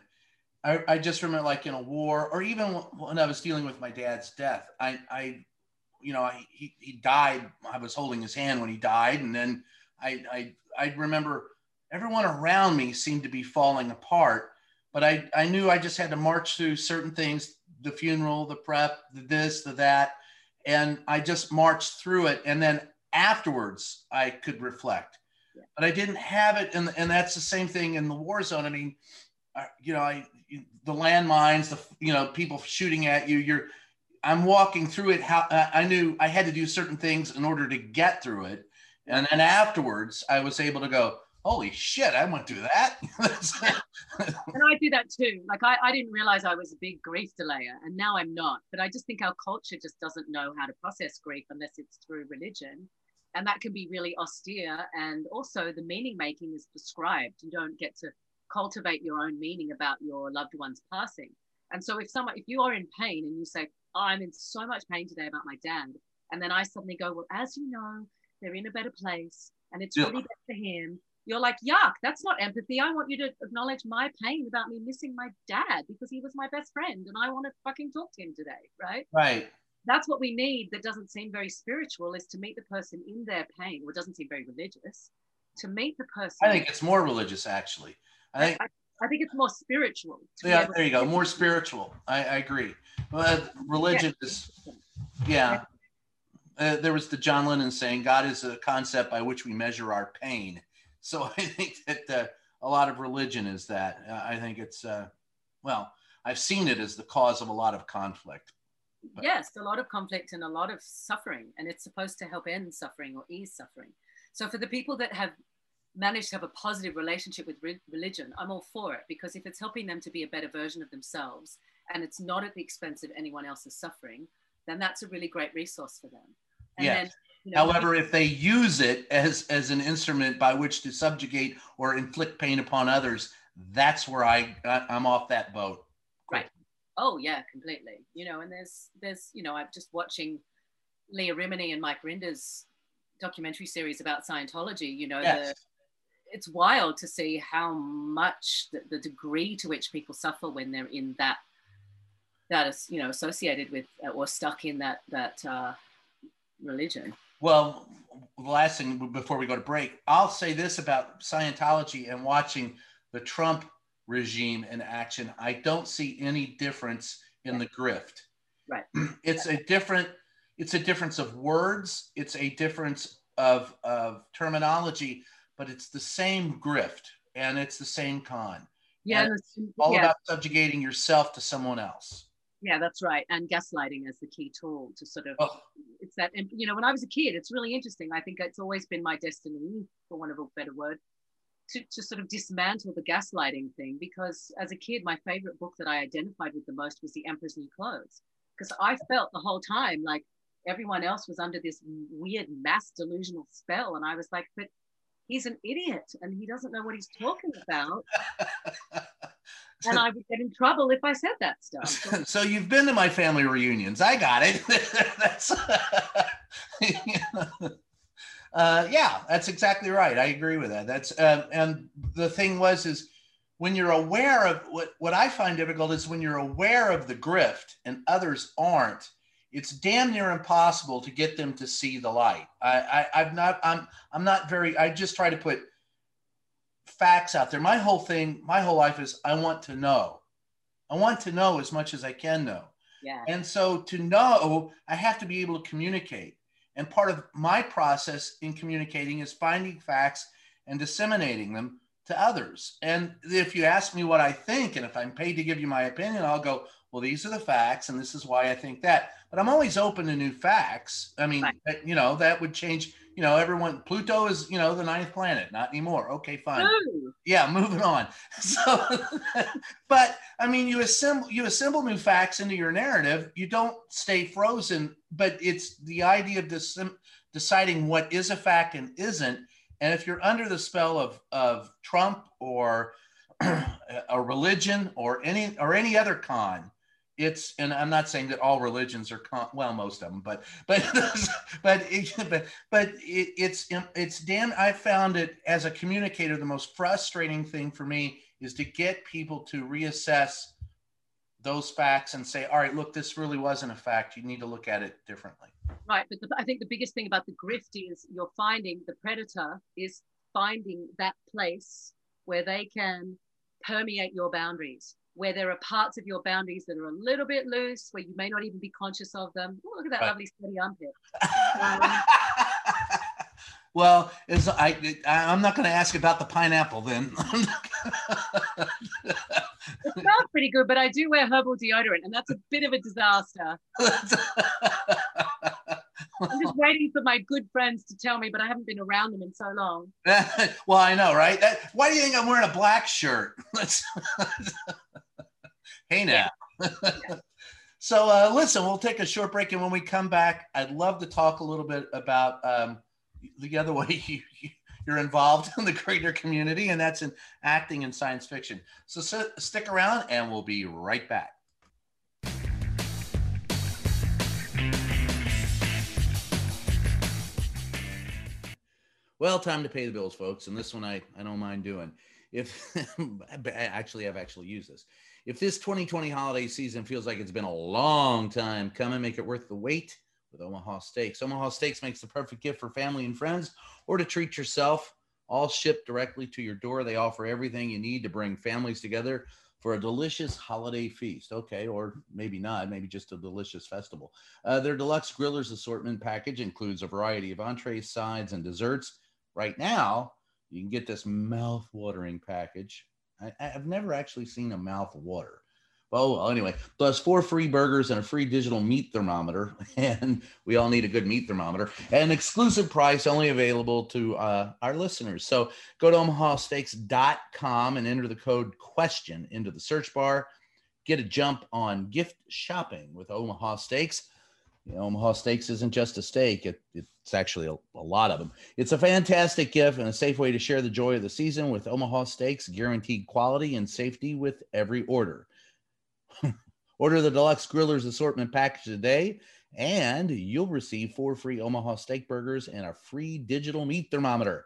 I, I just remember like in a war or even when I was dealing with my dad's death, I I you know I, he he died. I was holding his hand when he died, and then I I I remember everyone around me seemed to be falling apart. But I I knew I just had to march through certain things, the funeral, the prep, the this, the that, and I just marched through it, and then afterwards I could reflect. But I didn't have it, and, and that's the same thing in the war zone. I mean, I, you know, I the landmines, the you know, people shooting at you. You're, I'm walking through it. How I knew I had to do certain things in order to get through it, and then afterwards I was able to go, holy shit, I went through that. and I do that too. Like I, I didn't realize I was a big grief delayer, and now I'm not. But I just think our culture just doesn't know how to process grief unless it's through religion, and that can be really austere. And also, the meaning making is prescribed. You don't get to cultivate your own meaning about your loved one's passing. And so, if someone, if you are in pain and you say, oh, I'm in so much pain today about my dad. And then I suddenly go, well, as you know, they're in a better place and it's Yeah. really better for him. You're like, yuck, that's not empathy. I want you to acknowledge my pain about me missing my dad because he was my best friend and I want to fucking talk to him today, right? Right. That's what we need that doesn't seem very spiritual is to meet the person in their pain, or doesn't seem very religious, to meet the person. I think it's more religious, actually. I think, I think it's more spiritual. yeah, there you go. More spiritual. I, I agree. But religion is, yeah. Uh, there was the John Lennon saying, God is a concept by which we measure our pain. So I think that uh, a lot of religion is that. Uh, I think it's, uh, well, I've seen it as the cause of a lot of conflict. Yes, a lot of conflict and a lot of suffering, and it's supposed to help end suffering or ease suffering. So for the people that have managed to have a positive relationship with re- religion, I'm all for it because if it's helping them to be a better version of themselves and it's not at the expense of anyone else's suffering, then that's a really great resource for them. And Yes. then, you know, However, if they use it as, as an instrument by which to subjugate or inflict pain upon others, that's where I, I I'm off that boat. Right. Oh yeah, completely. You know, and there's there's you know I'm just watching Leah Remini and Mike Rinder's documentary series about Scientology. You know, Yes. the, it's wild to see how much the, the degree to which people suffer when they're in that that is you know associated with or stuck in that that uh, religion. Well, the last thing before we go to break, I'll say this about Scientology and watching the Trump regime in action. I don't see any difference in the grift. Right. It's a different, it's a difference of words, it's a difference of, of terminology, but it's the same grift and it's the same con. Yeah, And it's- All yeah, about subjugating yourself to someone else. yeah, that's right. And gaslighting as the key tool to sort of Oh, it's that and you know when i was a kid it's really interesting i think it's always been my destiny for want of a better word to, to sort of dismantle the gaslighting thing because as a kid my favorite book that i identified with the most was the emperor's new clothes because i felt the whole time like everyone else was under this weird mass delusional spell and i was like but he's an idiot and he doesn't know what he's talking about and i would get in trouble if i said that stuff So so you've been to my family reunions. I got it. that's uh, yeah, that's exactly right. I agree with that. That's um, and the thing was is when you're aware of what what I find difficult is when you're aware of the grift and others aren't. It's damn near impossible to get them to see the light. I, I I've not I'm I'm not very. I just try to put facts out there. My whole thing, my whole life is I want to know. I want to know as much as I can know. yeah And so to know, I have to be able to communicate. And part of my process in communicating is finding facts and disseminating them to others. And if you ask me what I think, and if I'm paid to give you my opinion, I'll go, well, these are the facts, and this is why I think that. But I'm always open to new facts. I mean, Right. you know, that would change, you know, everyone, Pluto is, you know, the ninth planet, not anymore. Okay, fine. Ooh, yeah moving on. So but i mean you assemble you assemble new facts into your narrative. You don't stay frozen but it's the idea of dis- deciding what is a fact and isn't. And if you're under the spell of of trump or a religion or any or any other con it's and i'm not saying that all religions are con well most of them but but but it, but but it, it's it's damn i found it as a communicator the most frustrating thing for me is to get people to reassess those facts and say all right look this really wasn't a fact. You need to look at it differently. Right, but the, I think the biggest thing about the grift is you're finding the predator is finding that place where they can permeate your boundaries, where there are parts of your boundaries that are a little bit loose, where you may not even be conscious of them. Oh, look at that Right. lovely steady armpit. well is i I- i'm not going to ask about the pineapple then It smells pretty good, but I do wear herbal deodorant, and that's a bit of a disaster. I'm just waiting for my good friends to tell me, but I haven't been around them in so long. well, I know, right? That, why do you think I'm wearing a black shirt? Hey now. Yeah. so uh, listen, we'll take a short break, and when we come back, I'd love to talk a little bit about um, the other way you, you you're involved in the greater community, and that's in acting and science fiction. So, so stick around, and we'll be right back. Well, time to pay the bills, folks, and this one I, I don't mind doing. If actually, I've actually used this. If this 2020 holiday season feels like it's been a long time coming, make it worth the wait with Omaha Steaks. Omaha Steaks makes the perfect gift for family and friends or to treat yourself. All shipped directly to your door. They offer everything you need to bring families together for a delicious holiday feast. Okay, or maybe not, maybe just a delicious festival. Uh, their deluxe grillers assortment package includes a variety of entrees, sides, and desserts. Right now, you can get this mouth-watering package. I, have never actually seen a mouth water. Oh, well, anyway, plus four free burgers and a free digital meat thermometer. And we all need a good meat thermometer. And exclusive price only available to uh, our listeners. So go to omahasteaks.com and enter the code question into the search bar. Get a jump on gift shopping with Omaha Steaks. You know, Omaha Steaks isn't just a steak, it, it's actually a, a, lot of them. It's a fantastic gift and a safe way to share the joy of the season with Omaha Steaks, guaranteed quality and safety with every order. order the Deluxe Grillers Assortment Package today, and you'll receive four free Omaha Steak Burgers and a free digital meat thermometer.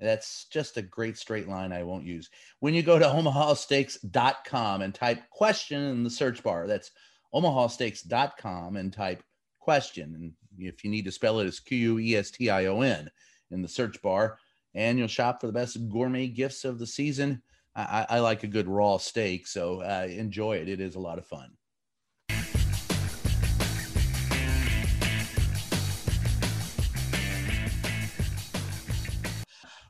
That's just a great straight line I won't use. When you go to omahasteaks.com and type question in the search bar, that's omahasteaks.com and type question. And if you need to spell it, it's Q U E S T I O N in the search bar. And you'll shop for the best gourmet gifts of the season. I, I like a good raw steak, so uh, enjoy it. It is a lot of fun.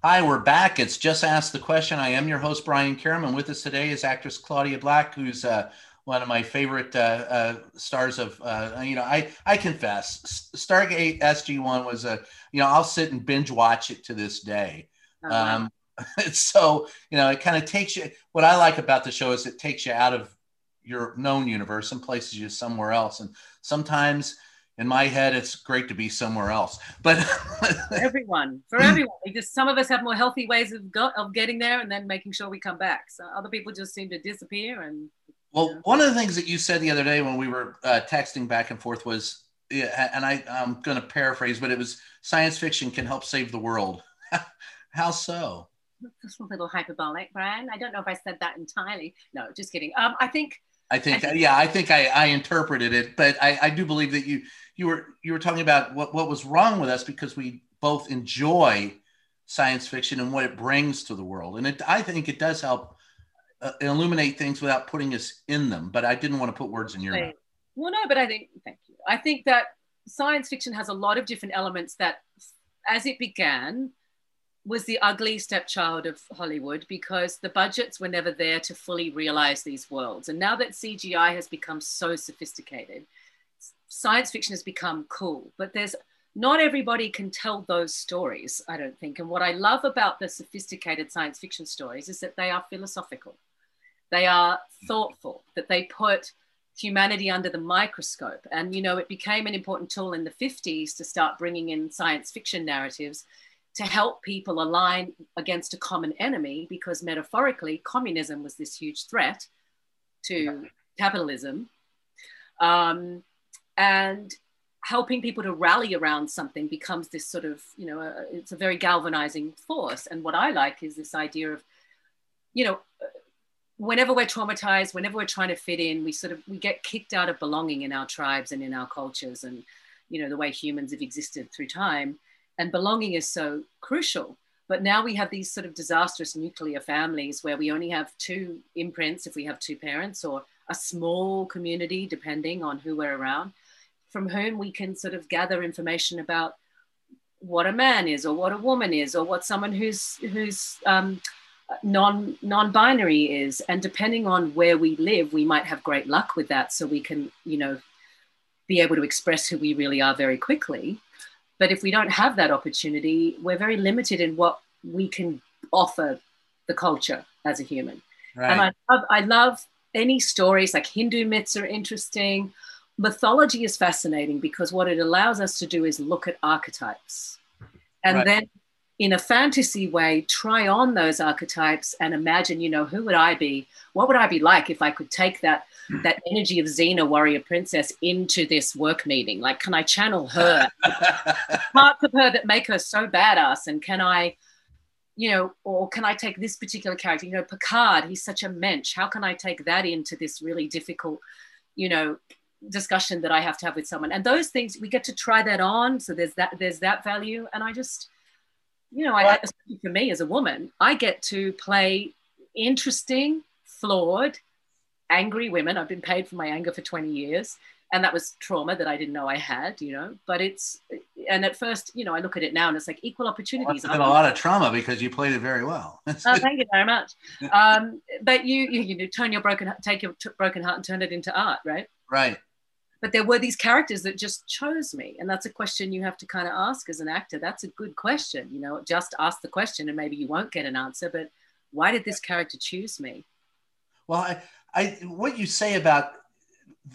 Hi, we're back. It's Just Ask the Question. I am your host, Brian Karem, and with us today is actress Claudia Black, who's uh, one of my favorite uh, uh, stars of uh, you know I I confess Stargate SG One was a you know I'll sit and binge watch it to this day. Uh-huh. Um, so you know it kind of takes you. What I like about the show is it takes you out of your known universe and places you somewhere else. And sometimes in my head it's great to be somewhere else but everyone for everyone just some of us have more healthy ways of, go, of getting there and then making sure we come back so other people just seem to disappear and well, one of the things that you said the other day when we were uh, texting back and forth was, and I, I'm going to paraphrase, but it was science fiction can help save the world. How so? That's a little hyperbolic, Brian. I don't know if I said that entirely. No, just kidding. Um, I think. I think, I think yeah, I think I, I interpreted it, but I, I do believe that you you were you were talking about what, what was wrong with us because we both enjoy science fiction and what it brings to the world, and it I think it does help uh, illuminate things without putting us in them. But I didn't want to put words in your mouth. Well, no, but I think, thank you. I think that science fiction has a lot of different elements that, as it began, was the ugly stepchild of Hollywood because the budgets were never there to fully realize these worlds. And now that CGI has become so sophisticated, science fiction has become cool. But there's not everybody can tell those stories, I don't think. And what I love about the sophisticated science fiction stories is that they are philosophical. They are thoughtful, that they put humanity under the microscope. And, you know, it became an important tool in the 50s to start bringing in science fiction narratives to help people align against a common enemy, because metaphorically, communism was this huge threat to capitalism. Um, and helping people to rally around something becomes this sort of, you know, uh, it's a very galvanizing force. And what I like is this idea of, you know, whenever we're traumatized whenever we're trying to fit in we sort of we get kicked out of belonging in our tribes and in our cultures and you know the way humans have existed through time. And belonging is so crucial. But now we have these sort of disastrous nuclear families where we only have two imprints if we have two parents or a small community depending on who we're around from whom we can sort of gather information about what a man is or what a woman is or what someone who's who's um, non non-binary is and depending on where we live we might have great luck with that so we can you know be able to express who we really are very quickly but if we don't have that opportunity we're very limited in what we can offer the culture as a human right. and I love, I love any stories like hindu myths are interesting mythology is fascinating because what it allows us to do is look at archetypes and right. then in a fantasy way, try on those archetypes and imagine, you know, who would I be? What would I be like if I could take that that energy of Xena, warrior princess, into this work meeting? Like, can I channel her parts of her that make her so badass? And can I, you know, or can I take this particular character? You know, Picard, he's such a mensch. How can I take that into this really difficult, you know, discussion that I have to have with someone? And those things we get to try that on. So there's that there's that value, and I just you know, I, for me as a woman, I get to play interesting, flawed, angry women. I've been paid for my anger for 20 years. And that was trauma that I didn't know I had, you know. But it's, and at first, you know, I look at it now and it's like equal opportunities. Well, been a lot of trauma because you played it very well. oh, thank you very much. Um, but you, you, you know, turn your broken, take your t- broken heart and turn it into art, right? Right but there were these characters that just chose me and that's a question you have to kind of ask as an actor that's a good question you know just ask the question and maybe you won't get an answer but why did this character choose me well i, I what you say about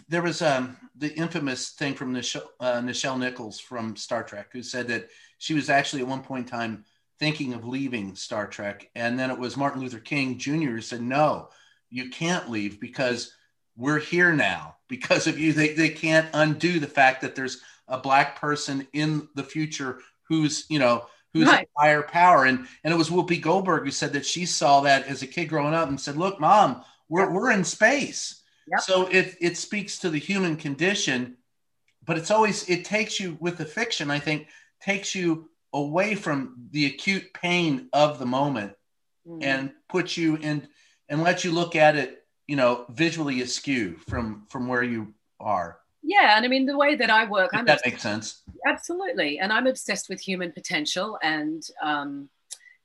there was um, the infamous thing from Nichelle, uh, Nichelle Nichols from Star Trek, who said that she was actually at one point in time thinking of leaving Star Trek. And then it was Martin Luther King Jr. who said, no, you can't leave because we're here now because of you. They, they can't undo the fact that there's a black person in the future who's, you know, who's right. a higher power. And, and it was Whoopi Goldberg who said that she saw that as a kid growing up and said, look, mom, we're, we're in space. Yep. So it, it speaks to the human condition, but it's always, it takes you with the fiction, I think, takes you away from the acute pain of the moment mm-hmm. and puts you in and lets you look at it you know visually askew from from where you are. Yeah and i mean the way that i work that obsessed, makes sense. Absolutely and i'm obsessed with human potential and um,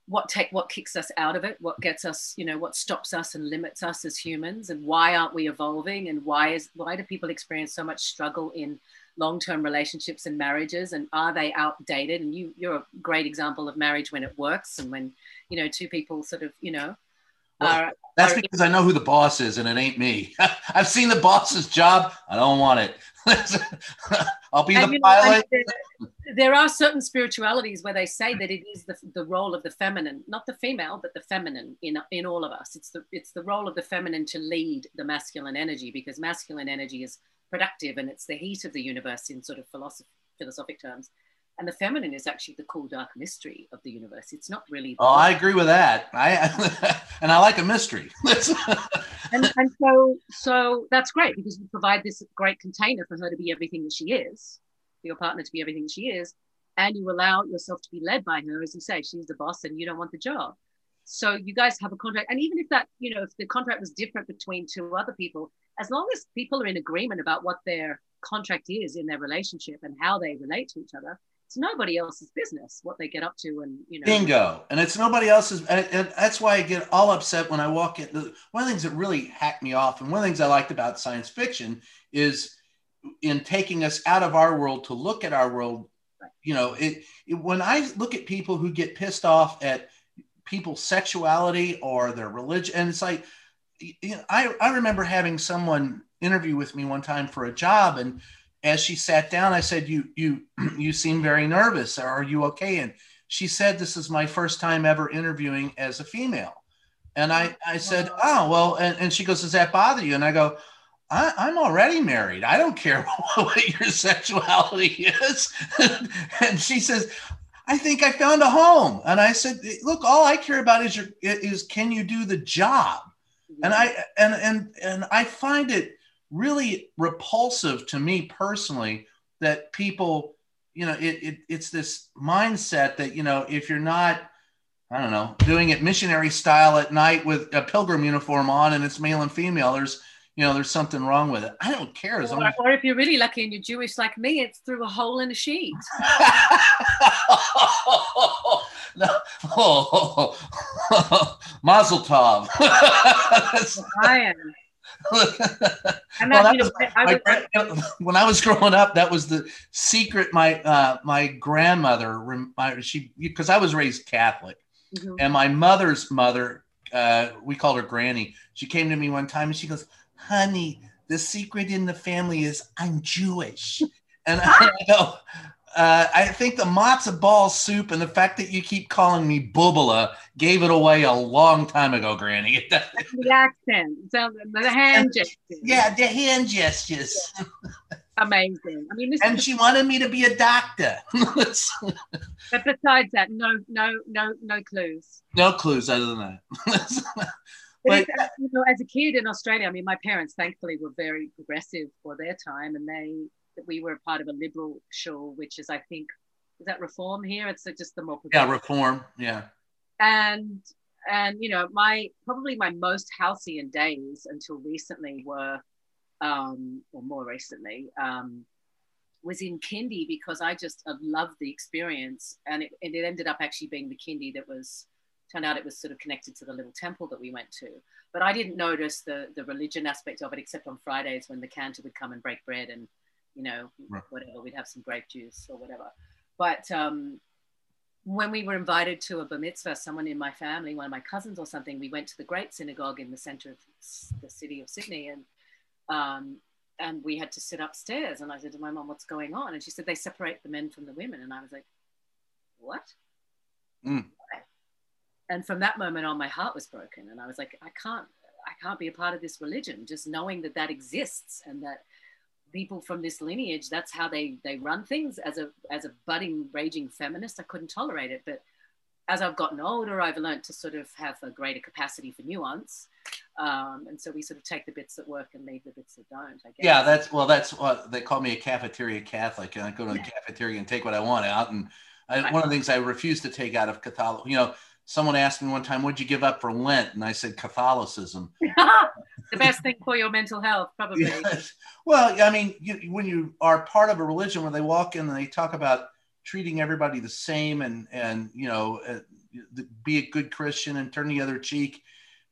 what take what kicks us out of it what gets us you know what stops us and limits us as humans and why aren't we evolving and why is why do people experience so much struggle in long-term relationships and marriages and are they outdated? And you you're a great example of marriage when it works and when you know two people sort of you know well, that's because I know who the boss is and it ain't me. I've seen the boss's job. I don't want it. I'll be the pilot. There, there, are certain spiritualities where they say that it is the, the role of the feminine, not the female, but the feminine in, in all of us. It's the, it's the role of the feminine to lead the masculine energy because masculine energy is productive and it's the heat of the universe in sort of philosophy, philosophic terms and the feminine is actually the cool dark mystery of the universe. It's not really oh i agree with that. I and i like a mystery. And, and so so that's great because you provide this great container for her to be everything that she is for your partner to be everything she is and you allow yourself to be led by her as you say she's the boss and you don't want the job. So you guys have a contract. And even if that you know if the contract was different between two other people as long as people are in agreement about what their contract is in their relationship and how they relate to each other it's nobody else's business what they get up to and you know. Bingo. And it's nobody else's and, and, that's why i get all upset when i walk in one of the things that really hacked me off and one of the things i liked about science fiction is in taking us out of our world to look at our world you know it, it when i look at people who get pissed off at people's sexuality or their religion and it's like you know, I, I remember having someone interview with me one time for a job and as she sat down, I said, "You you you seem very nervous. Are you okay?" And she said, "This is my first time ever interviewing as a female." And I I said, "Oh well," and, and she goes, "Does that bother you?" And I go, I, am already married. I don't care what your sexuality is." and she says, "I think I found a home." And I said, "Look, all I care about is your is can you do the job?" And I and and and I find it really repulsive to me personally that people, you know, it, it, it's this mindset that, you know, if you're not, I don't know, doing it missionary style at night with a pilgrim uniform on and it's male and female, there's, you know, there's something wrong with it. I don't care. As or, or if you're really lucky and you're Jewish like me, it's through a hole in a sheet. no. oh, Mazel tov. I am. well, was, I when I was growing up, that was the secret. My uh, my grandmother, my, she because I was raised Catholic, mm-hmm. and my mother's mother, uh, we called her Granny. She came to me one time and she goes, "Honey, the secret in the family is I'm Jewish," and I go. Uh, I think the matzo ball soup and the fact that you keep calling me Bubala gave it away a long time ago, Granny. the accent, so the hand gestures. Yeah, the hand gestures. Amazing. I mean, this and she wanted me to be a doctor. but besides that, no, no, no, no clues. no clues other than that. But But- uh, you know, as a kid in Australia, I mean, my parents thankfully were very progressive for their time, and they we were part of a liberal show, which is, I think, is that reform here? It's just the more yeah, reform. Yeah. and and you know, my probably my most halcyon days until recently were, um, or more recently, um, was in kindy because I just loved the experience, and it, and it ended up actually being the kindy that was turned out it was sort of connected to the little temple that we went to. But I didn't notice the the religion aspect of it except on Fridays when the cantor would come and break bread and you know Right. whatever we'd have some grape juice or whatever. But um, when we were invited to a bar mitzvah, someone in my family, one of my cousins or something, we went to the Great Synagogue in the center of the city of Sydney, and um, and we had to sit upstairs. And I said to my mom, "What's going on?" And she said, "They separate the men from the women." And I was like, "What?" Mm. And from that moment on, my heart was broken, and I was like, "I can't, I can't be a part of this religion." Just knowing that that exists and that people from this lineage that's how they they run things as a as a budding raging feminist i couldn't tolerate it but as i've gotten older i've learned to sort of have a greater capacity for nuance um, and so we sort of take the bits that work and leave the bits that don't i guess Yeah, that's well, that's what they call me a cafeteria Catholic. And I go to the cafeteria and take what I want out. And I, one of the things I refuse to take out of Catholic, you know, someone asked me one time, "What'd you give up for Lent?" And I said Catholicism. the best thing for your mental health probably Yes. Well, I mean, you, when you are part of a religion where they walk in and they talk about treating everybody the same and and you know uh, be a good Christian and turn the other cheek,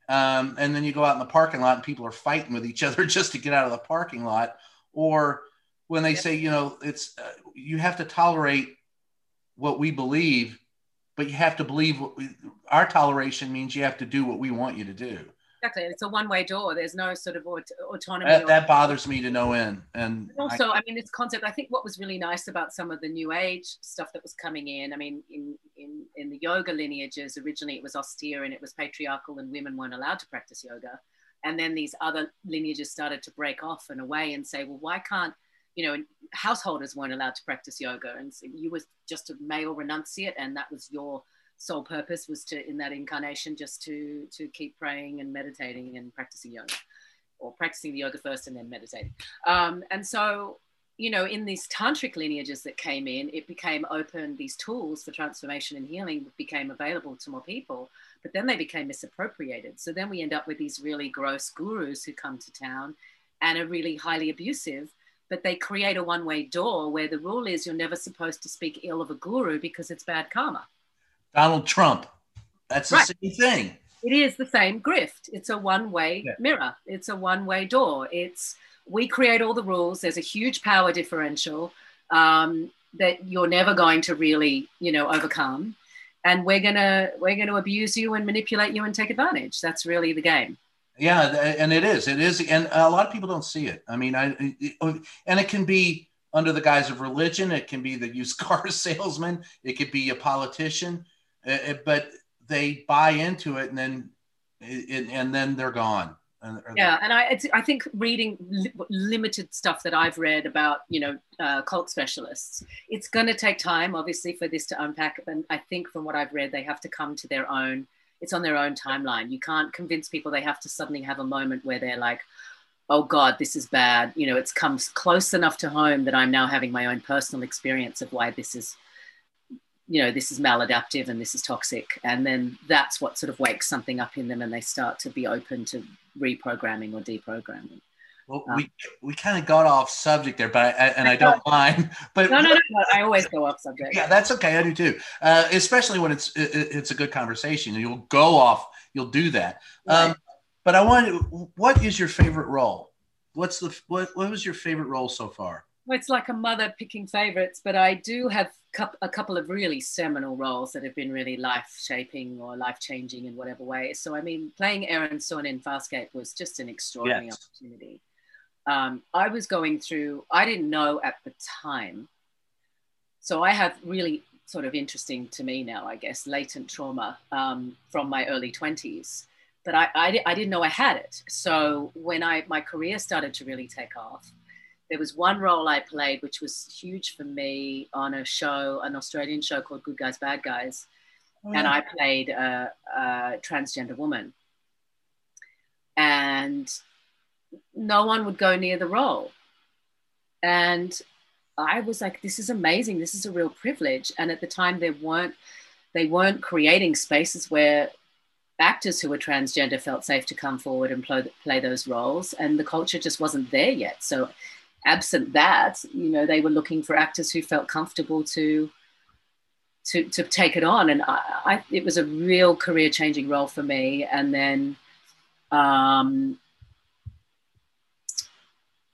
um, and then you go out in the parking lot and people are fighting with each other just to get out of the parking lot, or when they say you know it's uh, you have to tolerate what we believe, but you have to believe what we, our toleration means you have to do what we want you to do. Exactly it's a one-way door there's no sort of aut- autonomy That, or- that bothers me to no end. And And also, I, mean, this concept. I think what was really nice about some of the new age stuff that was coming in. I mean, in in in the yoga lineages, originally it was austere and it was patriarchal, and women weren't allowed to practice yoga. And then these other lineages started to break off and away and say, well, why can't you know, householders weren't allowed to practice yoga, and you was just a male renunciate, and that was your sole purpose was to in that incarnation just to to keep praying and meditating and practicing yoga or practicing the yoga first and then meditating. Um, and so you know in these tantric lineages that came in it became open these tools for transformation and healing became available to more people but then they became misappropriated. So then we end up with these really gross gurus who come to town and are really highly abusive but they create a one-way door where the rule is you're never supposed to speak ill of a guru because it's bad karma Donald Trump, that's the Right. same thing. it is the same grift. It's a one way Yeah. mirror, it's a one way door. It's we create all the rules, there's a huge power differential um, that you're never going to really, you know, overcome. And we're gonna we're gonna abuse you and manipulate you and take advantage. That's really the game. Yeah, and it is. It is, and a lot of people don't see it. I mean, I and it can be under the guise of religion. It can be the used car salesman. It could be a politician, uh, uh, but they buy into it, and then it, and then they're gone. Yeah, and I I think reading li- limited stuff that I've read about you know uh, cult specialists, it's going to take time, obviously, for this to unpack. And I think from what I've read, they have to come to their own. It's on their own timeline. You can't convince people. They have to suddenly have a moment where they're like, "Oh God, this is bad." You know, it's comes close enough to home that I'm now having my own personal experience of why this is you know this is maladaptive and this is toxic and then that's what sort of wakes something up in them and they start to be open to reprogramming or deprogramming well, uh, we we kind of got off subject there, but I, and I don't mind. But no no no no, i always go off subject yeah, that's okay. I do too. Uh, especially when it's it, it's a good conversation. You'll go off. You'll do that. Um, Right. but I want. What is your favorite role? What's the what? What was your favorite role so far? Well, it's like a mother picking favorites but i do have a couple of really seminal roles that have been really life shaping or life changing in whatever way so i mean playing Aeryn Sun in Farscape was just an extraordinary Yes. opportunity um, i was going through i didn't know at the time so I have really sort of interesting to me now, I guess, latent trauma um, from my early 20s. But I, I, I didn't know I had it. So when I my career started to really take off, there was one role I played which was huge for me on a show, an Australian show called Good Guys Bad Guys, oh, yeah. and I played a, a transgender woman, and no one would go near the role, and I was like, this is amazing. This is a real privilege. And at the time, there weren't they weren't creating spaces where actors who were transgender felt safe to come forward and play, play those roles, and the culture just wasn't there yet. So, absent that, you know, they were looking for actors who felt comfortable to to to take it on, and I, I it was a real career changing role for me. And then. Um,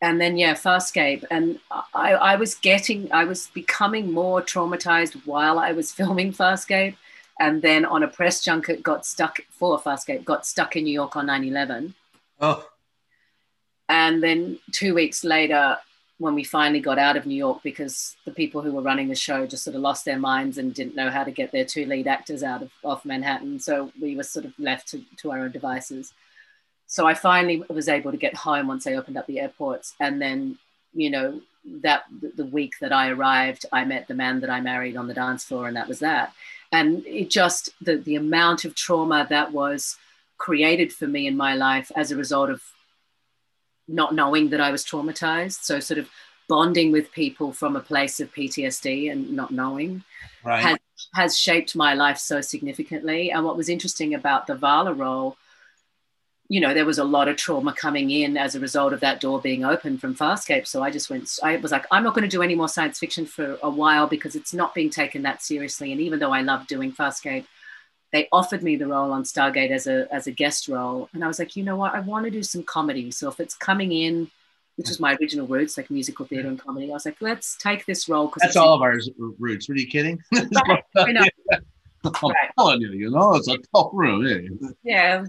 and then yeah farscape and I, I was getting i was becoming more traumatized while i was filming farscape and then on a press junket got stuck for farscape got stuck in new york on 9-11 oh and then two weeks later when we finally got out of new york because the people who were running the show just sort of lost their minds and didn't know how to get their two lead actors out of off manhattan so we were sort of left to, to our own devices so I finally was able to get home once I opened up the airports. And then, you know, that the week that I arrived, I met the man that I married on the dance floor, and that was that. And it just, the, the amount of trauma that was created for me in my life as a result of not knowing that I was traumatized. So, sort of bonding with people from a place of PTSD and not knowing right. has, has shaped my life so significantly. And what was interesting about the Vala role you know, there was a lot of trauma coming in as a result of that door being open from Farscape. So I just went, I was like, I'm not going to do any more science fiction for a while because it's not being taken that seriously. And even though I love doing Farscape, they offered me the role on Stargate as a as a guest role, and I was like, you know what, I want to do some comedy. So if it's coming in, which is my original roots, like musical theater and comedy, I was like, let's take this role because that's all of our roots. What are you kidding? I know. I'm right. telling you, you know, it's a tough room. Eh? Yeah,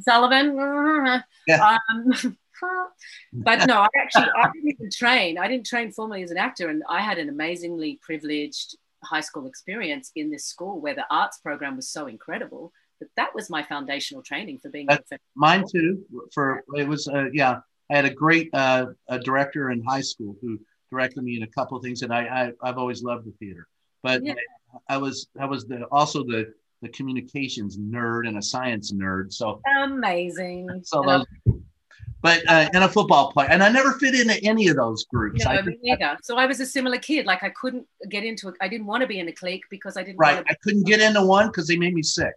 Sullivan. Yeah. Um, but no, I actually I didn't even train. I didn't train formally as an actor, and I had an amazingly privileged high school experience in this school where the arts program was so incredible. But that was my foundational training for being. That, mine too. For it was, uh, yeah. I had a great uh, a director in high school who directed me in a couple of things, and I, I have always loved the theater. But yeah. I was I was the also the the communications nerd and a science nerd. So amazing. So those, but uh, and a football player, and I never fit into any of those groups. No, I, me neither. So I was a similar kid. Like I couldn't get into it. I didn't want to be in a clique because I didn't. Right. I couldn't get into one because they made me sick.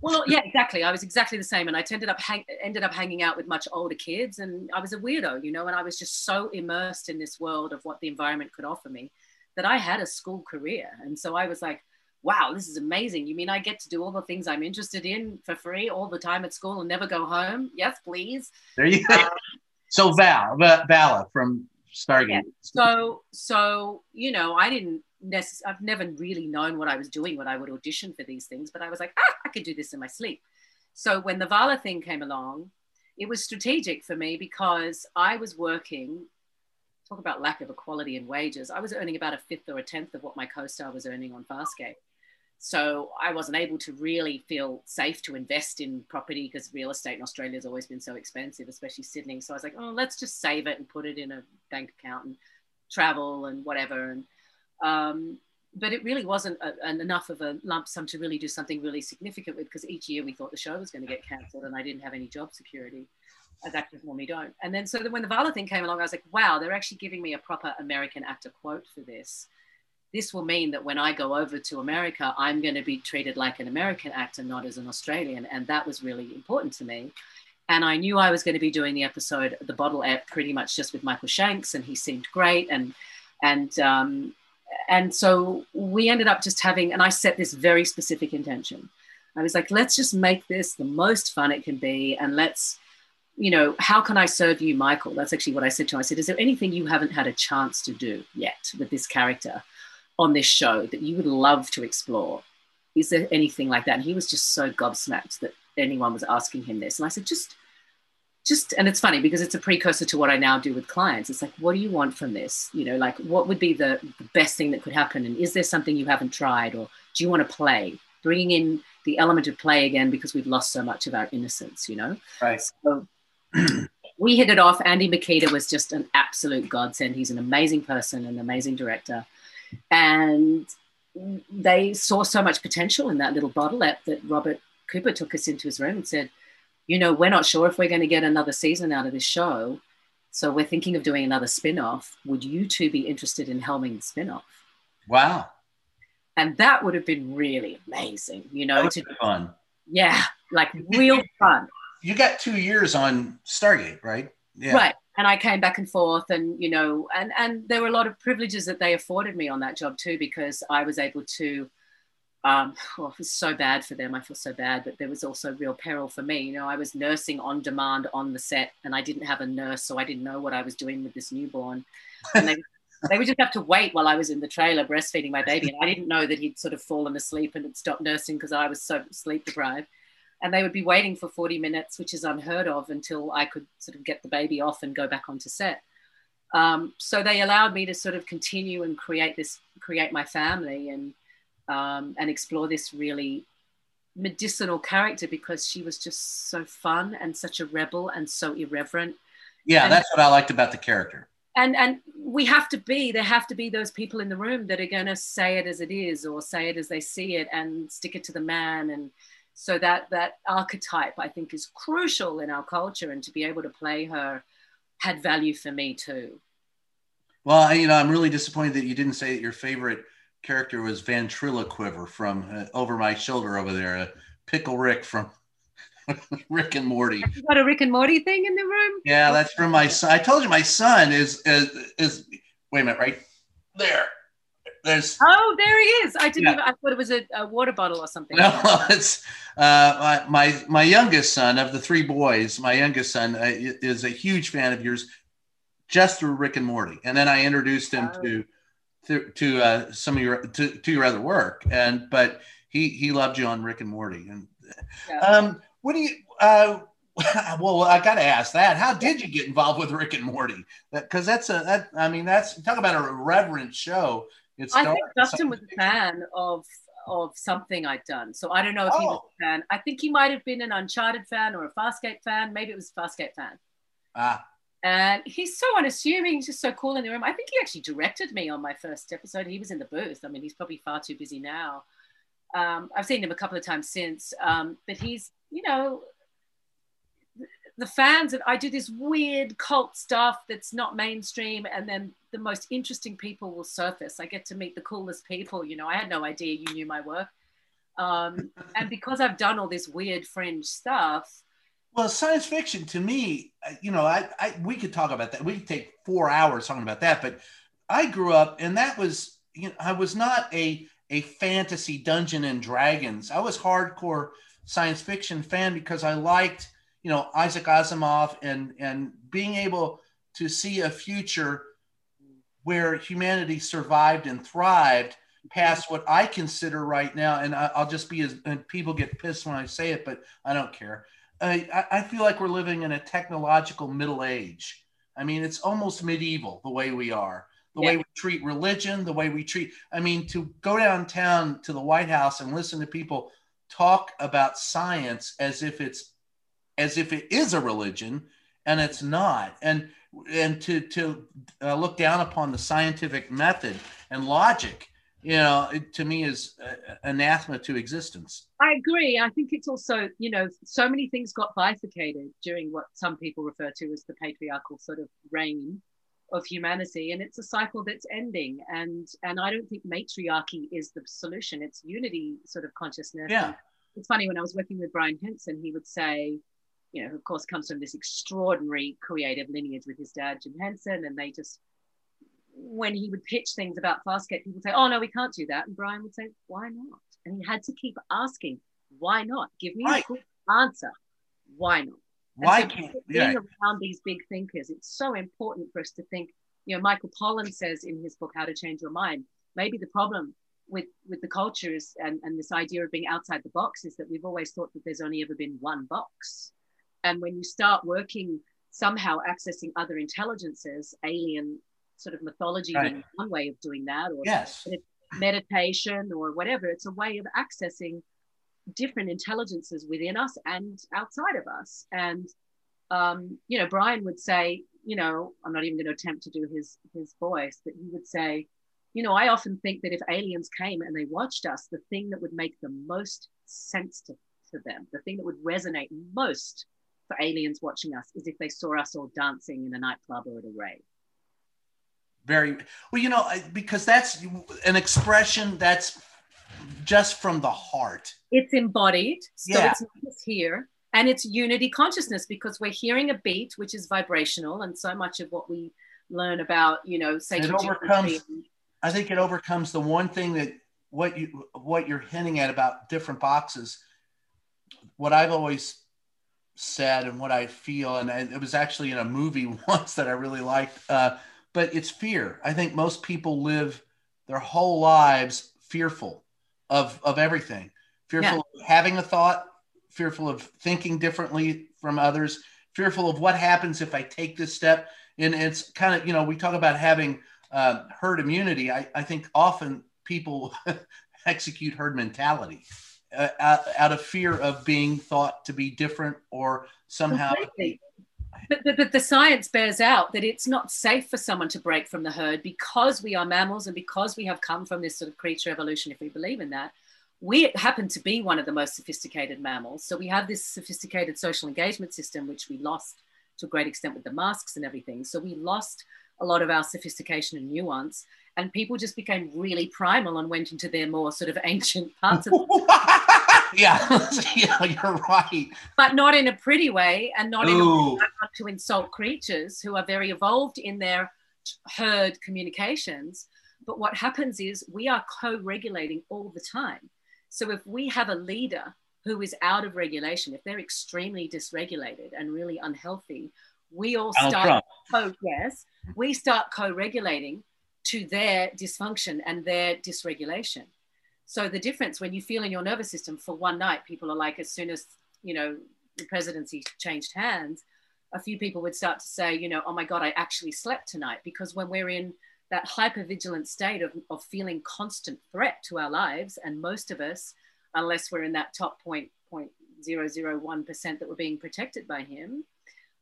Well, yeah, exactly. I was exactly the same, and I ended up hang- ended up hanging out with much older kids, and I was a weirdo, you know. And I was just so immersed in this world of what the environment could offer me that I had a school career. And so I was like, wow, this is amazing. You mean I get to do all the things I'm interested in for free all the time at school and never go home? Yes, please. There you go. Um, so Val, Vala from Stargate. Yeah. So, so you know, I didn't necessarily. I've never really known what I was doing when I would audition for these things, but I was like, ah, I could do this in my sleep. So when the Vala thing came along, it was strategic for me because I was working talk about lack of equality in wages. I was earning about a fifth or a tenth of what my co-star was earning on Farscape. So I wasn't able to really feel safe to invest in property because real estate in Australia has always been so expensive, especially Sydney. So I was like, oh, let's just save it and put it in a bank account and travel and whatever. And um, but it really wasn't a, an enough of a lump sum to really do something really significant with because each year we thought the show was going to get cancelled and I didn't have any job security as actors normally don't. And then so that when the Vala thing came along, I was like, wow, they're actually giving me a proper American actor quote for this. This will mean that when I go over to America, I'm going to be treated like an American actor, not as an Australian. And that was really important to me. And I knew I was going to be doing the episode The Bottle app, pretty much just with Michael Shanks, and he seemed great. And and um, and so we ended up just having, and I set this very specific intention. I was like, let's just make this the most fun it can be, and let's you know, how can I serve you, Michael? That's actually what I said to him. I said, is there anything you haven't had a chance to do yet with this character on this show that you would love to explore? Is there anything like that? And he was just so gobsmacked that anyone was asking him this. And I said, just just and it's funny because it's a precursor to what I now do with clients. It's like, what do you want from this? You know, like what would be the, the best thing that could happen? And is there something you haven't tried, or do you want to play? Bringing in the element of play again because we've lost so much of our innocence. You know, Right. so we hit it off. Andy Mikita was just an absolute godsend. He's an amazing person, an amazing director, and they saw so much potential in that little bottle app that Robert Cooper took us into his room and said, "You know, we're not sure if we're going to get another season out of this show, so we're thinking of doing another spin-off. Would you two be interested in helming the spin-off?" Wow. And that would have been really amazing, you That know, would to fun. yeah, like real fun. You got two years on Stargate, right? Yeah. right and i came back and forth and you know and and there were a lot of privileges that they afforded me on that job too because i was able to um well it was so bad for them. I feel so bad but there was also real peril for me. You know i was nursing on demand on the set and i didn't have a nurse so i didn't know what i was doing with this newborn. And they they would just have to wait while i was in the trailer breastfeeding my baby and i didn't know that he'd sort of fallen asleep and had stopped nursing because i was so sleep deprived and they would be waiting for 40 minutes, which is unheard of, until I could sort of get the baby off and go back onto set. Um, so they allowed me to sort of continue and create this, create my family, and um, and explore this really medicinal character because she was just so fun and such a rebel and so irreverent. Yeah, And- that's what I liked about the character. And and we have to be there have to be those people in the room that are going to say it as it is or say it as they see it and stick it to the man and so that that archetype i think is crucial in our culture and to be able to play her had value for me too Well, I- you know, I'm really disappointed that you didn't say that your favorite character was Ventriloquiver from uh, Over My Shoulder over there, uh, Pickle Rick from Rick and Morty. you got a rick and morty thing in the room Yeah, that's from my son. I told you my son is is, is wait a minute, right there. There's oh there he is i didn't Yeah. even i thought it was a, a water bottle or something no, it's uh, my, my my youngest son of the three boys. My youngest son uh, is a huge fan of yours, just through Rick and Morty, and then I introduced him Oh. to to, to uh, some of your to, to your other work, and but he he loved you on Rick and Morty, and Yeah. um, what do you? Uh, well, I got to ask that. How did you get involved with Rick and Morty? Because that's a that I mean that's talk about a reverent show. I think Dustin was a fan of of something I'd done. So I don't know if he was Oh. a fan. I think he might have been an Uncharted fan or a Farscape fan. Maybe it was a Farscape fan. Ah, And he's so unassuming. He's just so cool in the room. I think he actually directed me on my first episode. He was in the booth. I mean, he's probably far too busy now. Um, I've seen him a couple of times since, um, but he's, you know, the fans that I do this weird cult stuff that's not mainstream, and then the most interesting people will surface. I get to meet the coolest people. You know, I had no idea you knew my work, um, and because I've done all this weird fringe stuff, Well, science fiction to me, uh, you know, I, I we could talk about that. We could take four hours talking about that. But I grew up, and that was, you know, I was not a a fantasy Dungeon and Dragons. I was hardcore science fiction fan because I liked, you know, Isaac Asimov and and being able to see a future where humanity survived and thrived past what I consider right now. And I, I'll just be as and people get pissed when I say it, but I don't care. I, I- I feel like we're living in a technological middle age. I mean, it's almost medieval the way we are, the way we treat religion, the way we treat. I mean, to go downtown to the White House and listen to people talk about science as if it's as if it is a religion and it's not and and to to uh, look down upon the scientific method and logic you know it, to me is uh, anathema to existence I agree. I think it's also, you know, so many things got bifurcated during what some people refer to as the patriarchal sort of reign of humanity, and it's a cycle that's ending. And and I don't think matriarchy is the solution. It's unity sort of consciousness. Yeah. And it's funny when I was working with Brian Henson, he would say, you know, who of course comes from this extraordinary creative lineage with his dad Jim Henson, and they just when he would pitch things about Farscape, people would say, "Oh no, we can't do that," and Brian would say, "Why not?" And he had to keep asking, "Why not? Give me Right. a good answer. Why not?" And why so can't being yeah around these big thinkers, it's so important for us to think. You know, Michael Pollan says in his book How to Change Your Mind, maybe the problem with with the culture is and, and this idea of being outside the box is that we've always thought that there's only ever been one box. And when you start working somehow accessing other intelligences, alien sort of mythology Right. being one way of doing that, or Yes. meditation or whatever. It's a way of accessing different intelligences within us and outside of us. And um, you know, Brian would say, you know, I'm not even going to attempt to do his his voice, but he would say, you know, I often think that if aliens came and they watched us, the thing that would make the most sense to, to them, the thing that would resonate most for aliens watching us is if they saw us all dancing in a nightclub or at a rave. Very well, you know, because that's an expression that's just from the heart. it's embodied so Yeah. it's not just here and it's unity consciousness because we're hearing a beat which is vibrational and so much of what we learn about you know say it overcomes- I think it overcomes the one thing that what you what you're hinting at about different boxes. What I've always said and what I feel, and I- it was actually in a movie once that I really liked, uh, but it's fear. I think most people live their whole lives fearful of of everything, fearful of having a thought, fearful of thinking differently from others, fearful of what happens if I take this step. And it's kind of you know we talk about having uh, herd immunity, I, I think often people execute herd mentality uh, out, of fear of being thought to be different or somehow. But, but, but the science bears out that it's not safe for someone to break from the herd because we are mammals and because we have come from this sort of creature evolution, if we believe in that. We happen to be one of the most sophisticated mammals. So we have this sophisticated social engagement system, which we lost to a great extent with the masks and everything. So we lost a lot of our sophistication and nuance, and people just became really primal and went into their more sort of ancient parts of yeah, yeah, you're right. but not in a pretty way and not in a Ooh, not to insult creatures who are very evolved in their herd communications. But what happens is we are co regulating all the time. So if we have a leader who is out of regulation, if they're extremely dysregulated and really unhealthy, we all Donald start Trump. co yes, we start co-regulating to their dysfunction and their dysregulation. So the difference when you feel in your nervous system for one night, people are like, as soon as you know the presidency changed hands, a few people would start to say, you know, oh my God, I actually slept tonight. Because when we're in that hypervigilant state of, of feeling constant threat to our lives, and most of us, unless we're in that top point point zero zero one percent that we're being protected by him,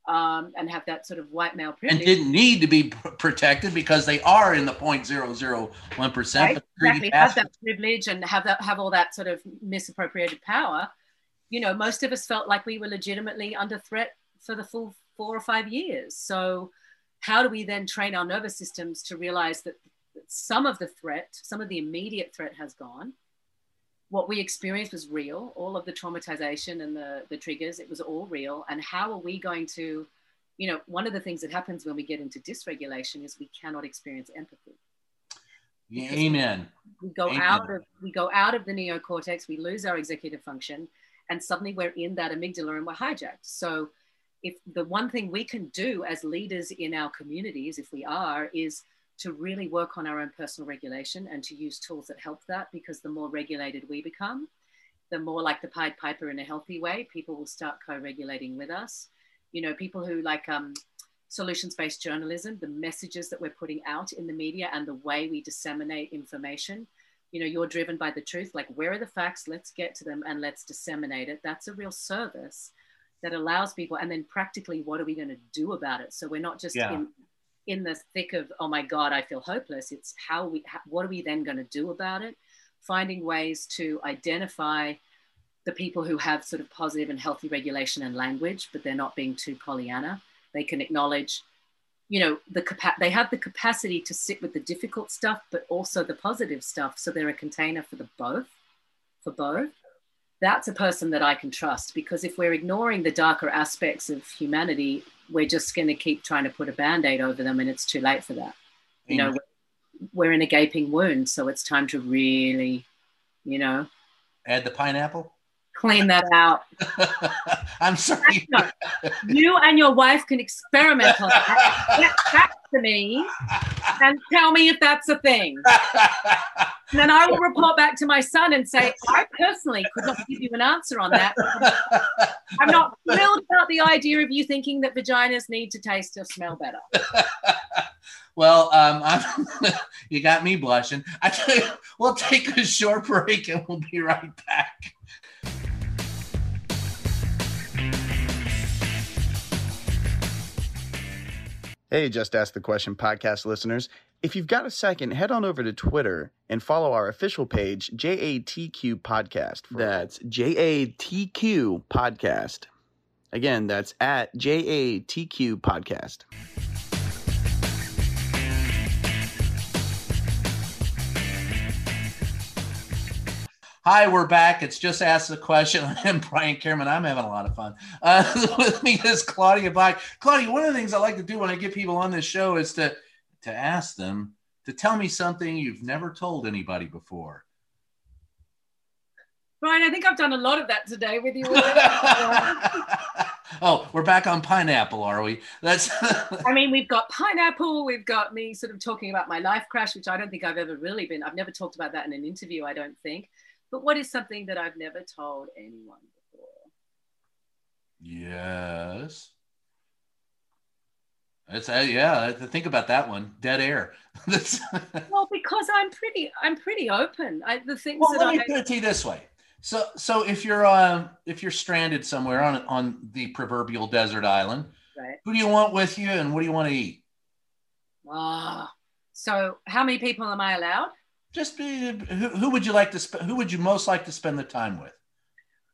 um, and have that sort of white male privilege. and didn't need to be pr- protected because they are in the 0.001 percent. right? exactly have that privilege and have that have all that sort of misappropriated power you know most of us felt like we were legitimately under threat for the full four or five years so how do we then train our nervous systems to realize that some of the threat some of the immediate threat has gone what we experienced was real all of the traumatization and the the triggers it was all real and how are we going to you know one of the things that happens when we get into dysregulation is we cannot experience empathy amen. we go Amen. out of we go out of the neocortex we lose our executive function and suddenly we're in that amygdala and we're hijacked so if the one thing we can do as leaders in our communities if we are is to really work on our own personal regulation and to use tools that help that because the more regulated we become the more like the pied piper in a healthy way people will start co-regulating with us. You know people who like um, solutions-based journalism the messages that we're putting out in the media and the way we disseminate information you know you're driven by the truth like where are the facts? Let's get to them and let's disseminate it. That's a real service that allows people and then practically what are we going to do about it? So we're not just Yeah. in in the thick of oh my god i feel hopeless. It's how we what are we then going to do about it? Finding ways to identify the people who have sort of positive and healthy regulation and language but they're not being too pollyanna. They can acknowledge you know the capa- they have the capacity to sit with the difficult stuff but also the positive stuff. So they're a container for the both for both. That's a person that i can trust because if we're ignoring the darker aspects of humanity we're just going to keep trying to put a band-aid over them and it's too late for that you know mm. we're in a gaping wound so it's time to really you know Add the pineapple. clean that out. I'm sorry. You and your wife can experiment on that. Get back to me and tell me if that's a thing. And then I will report back to my son and say, I personally could not give you an answer on that. I'm not thrilled about the idea of you thinking that vaginas need to taste or smell better. well, um, I'm, you got me blushing. I tell you, we'll take a short break and we'll be right back. Hey, Just Ask the Question podcast listeners. If you've got a second, head on over to Twitter and follow our official page, JATQ Podcast. That's JATQ Podcast. Again, that's at JATQ Podcast. Hi, we're back. It's just ask the question. I'm Brian Karem. I'm having a lot of fun. Uh, with me is Claudia Black. Claudia, one of the things I like to do when I get people on this show is to to ask them to tell me something you've never told anybody before. Brian, I think I've done a lot of that today with you. oh, we're back on pineapple, are we? That's. I mean, we've got pineapple. We've got me sort of talking about my life crash, which I don't think I've ever really been. I've never talked about that in an interview. I don't think. But what is something that I've never told anyone before? Yes. It's uh, yeah. Think about that one. Dead air. well, because I'm pretty, I'm pretty open. I, the things. Well, that let me I, put it to you this way. So, so if you're um, if you're stranded somewhere on on the proverbial desert island, right. who do you want with you, and what do you want to eat? Ah, so how many people am I allowed? Just be, who, who would you like to spend? Who would you most like to spend the time with?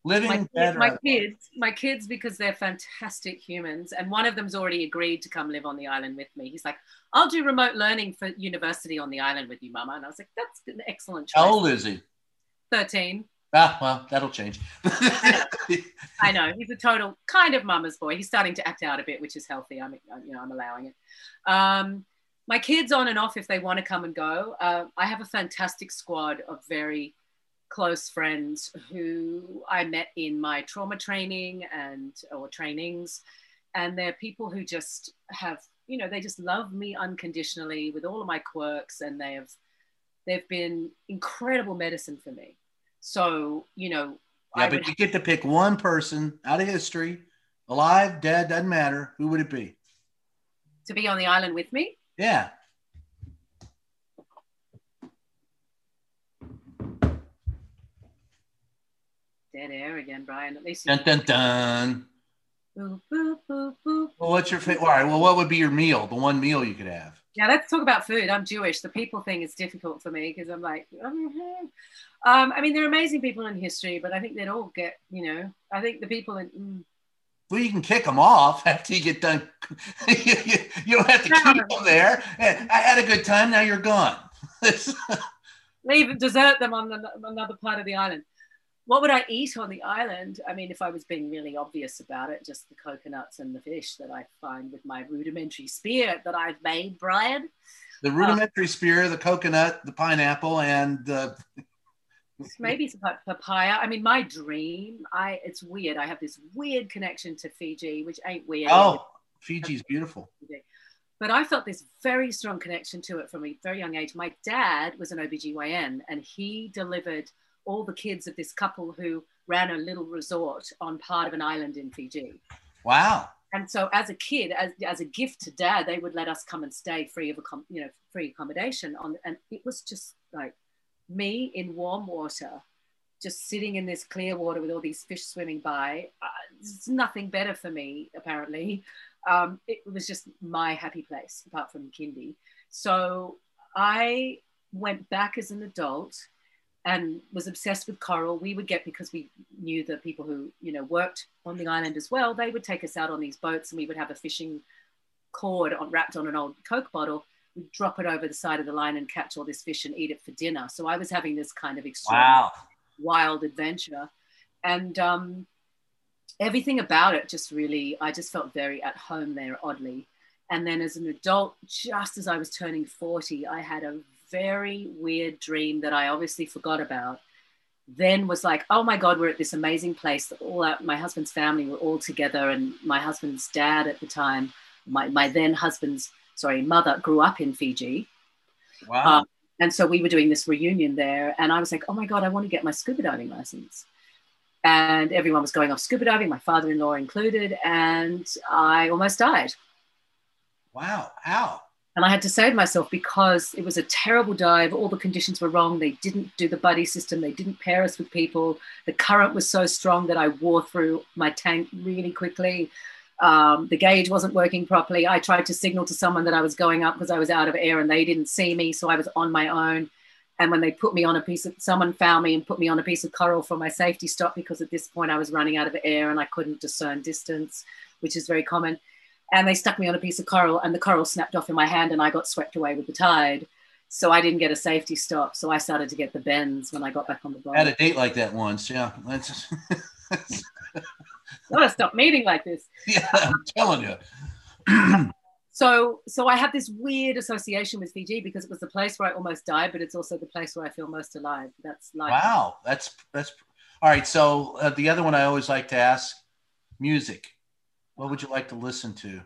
Living, my, dead, my kids, my kids, because they're fantastic humans, and one of them's already agreed to come live on the island with me. He's like, "I'll do remote learning for university on the island with you, Mama," and I was like, "That's an excellent choice." How old is he? Thirteen. Ah, well, that'll change. I know he's a total kind of mama's boy. He's starting to act out a bit, which is healthy. I'm, you know, I'm allowing it. Um, my kids on and off if they want to come and go. Uh, I have a fantastic squad of very close friends who I met in my trauma training and or trainings, and they're people who just have you know they just love me unconditionally with all of my quirks, and they have they've been incredible medicine for me. So you know, yeah, but you get to pick one person out of history, alive, dead, doesn't matter. Who would it be? To be on the island with me? Yeah. Dead air again, Brian. At least. Dun dun dun. Boop, boop, boop, boop. Well, what's your favorite? All right. Well, what would be your meal? The one meal you could have. Yeah, let's talk about food. I'm Jewish. The people thing is difficult for me because I'm like, um, I mean, they're amazing people in history, but I think they'd all get, you know, I think the people in. Mm, well, you can kick them off after you get done. you, you, you, don't have to keep them there. I had a good time. Now you're gone. Leave, and desert them on the, another part of the island. What would I eat on the island? I mean, if I was being really obvious about it, just the coconuts and the fish that I find with my rudimentary spear that I've made, Brian. The rudimentary uh, spear, the coconut, the pineapple, and the maybe some papaya. I mean, my dream, I it's weird. I have this weird connection to Fiji, which ain't weird. Oh, Fiji's beautiful. But I felt this very strong connection to it from a very young age. My dad was an OBGYN and he delivered all the kids of this couple who ran a little resort on part of an island in Fiji. Wow. And so as a kid, as, as a gift to dad, they would let us come and stay free of, a, you know, free accommodation on, and it was just like me in warm water, just sitting in this clear water with all these fish swimming by. Uh, it's nothing better for me, apparently. Um, it was just my happy place, apart from Kindy. So I went back as an adult and was obsessed with coral. We would get because we knew the people who you know worked on the island as well. They would take us out on these boats, and we would have a fishing cord on, wrapped on an old Coke bottle, we'd drop it over the side of the line and catch all this fish and eat it for dinner. So I was having this kind of wow. wild adventure. And um, everything about it just really, I just felt very at home there, oddly. And then as an adult, just as I was turning 40, I had a very weird dream that I obviously forgot about. then was like, oh my God, we're at this amazing place that all our, my husband's family were all together. And my husband's dad at the time, my, my then husband's, sorry, mother grew up in Fiji. Wow. Um, and so we were doing this reunion there. And I was like, oh my God, I want to get my scuba diving license. And everyone was going off scuba diving, my father in law included. And I almost died. wow. How? And I had to save myself because it was a terrible dive. All the conditions were wrong. They didn't do the buddy system. They didn't pair us with people. The current was so strong that I wore through my tank really quickly. Um, the gauge wasn't working properly. I tried to signal to someone that I was going up because I was out of air and they didn't see me. So I was on my own. And when they put me on a piece of, someone found me and put me on a piece of coral for my safety stop because at this point I was running out of air and I couldn't discern distance, which is very common and they stuck me on a piece of coral and the coral snapped off in my hand and I got swept away with the tide. So I didn't get a safety stop. So I started to get the bends when I got back on the boat. I had a date like that once. Yeah. That's, Gotta stop meeting like this. yeah, I'm telling you. So so I have this weird association with Fiji because it was the place where I almost died, but it's also the place where I feel most alive. That's like Wow. That's, that's, all right. So uh, the other one I always like to ask music. What would you like to listen to?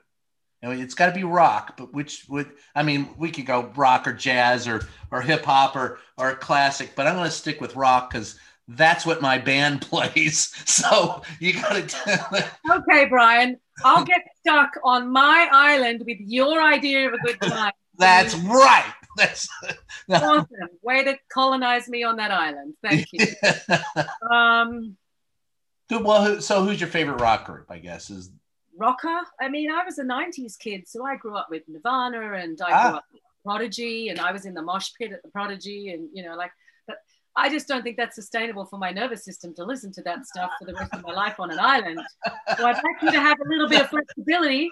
I mean, it's got to be rock, but which would I mean? We could go rock or jazz or or hip hop or or classic, but I'm going to stick with rock because that's what my band plays. So you got to. Okay, Brian, I'll get stuck on my island with your idea of a good time. that's right. That's awesome. Way to colonize me on that island. Thank you. Um, well, so who's your favorite rock group? I guess is rocker. I mean, I was a 90s kid, so I grew up with Nirvana and I Ah. grew up with Prodigy and I was in the mosh pit at the Prodigy and, you know, like, but I just don't think that's sustainable for my nervous system to listen to that stuff for the rest of my life on an island. So I'd like you to have a little bit of flexibility.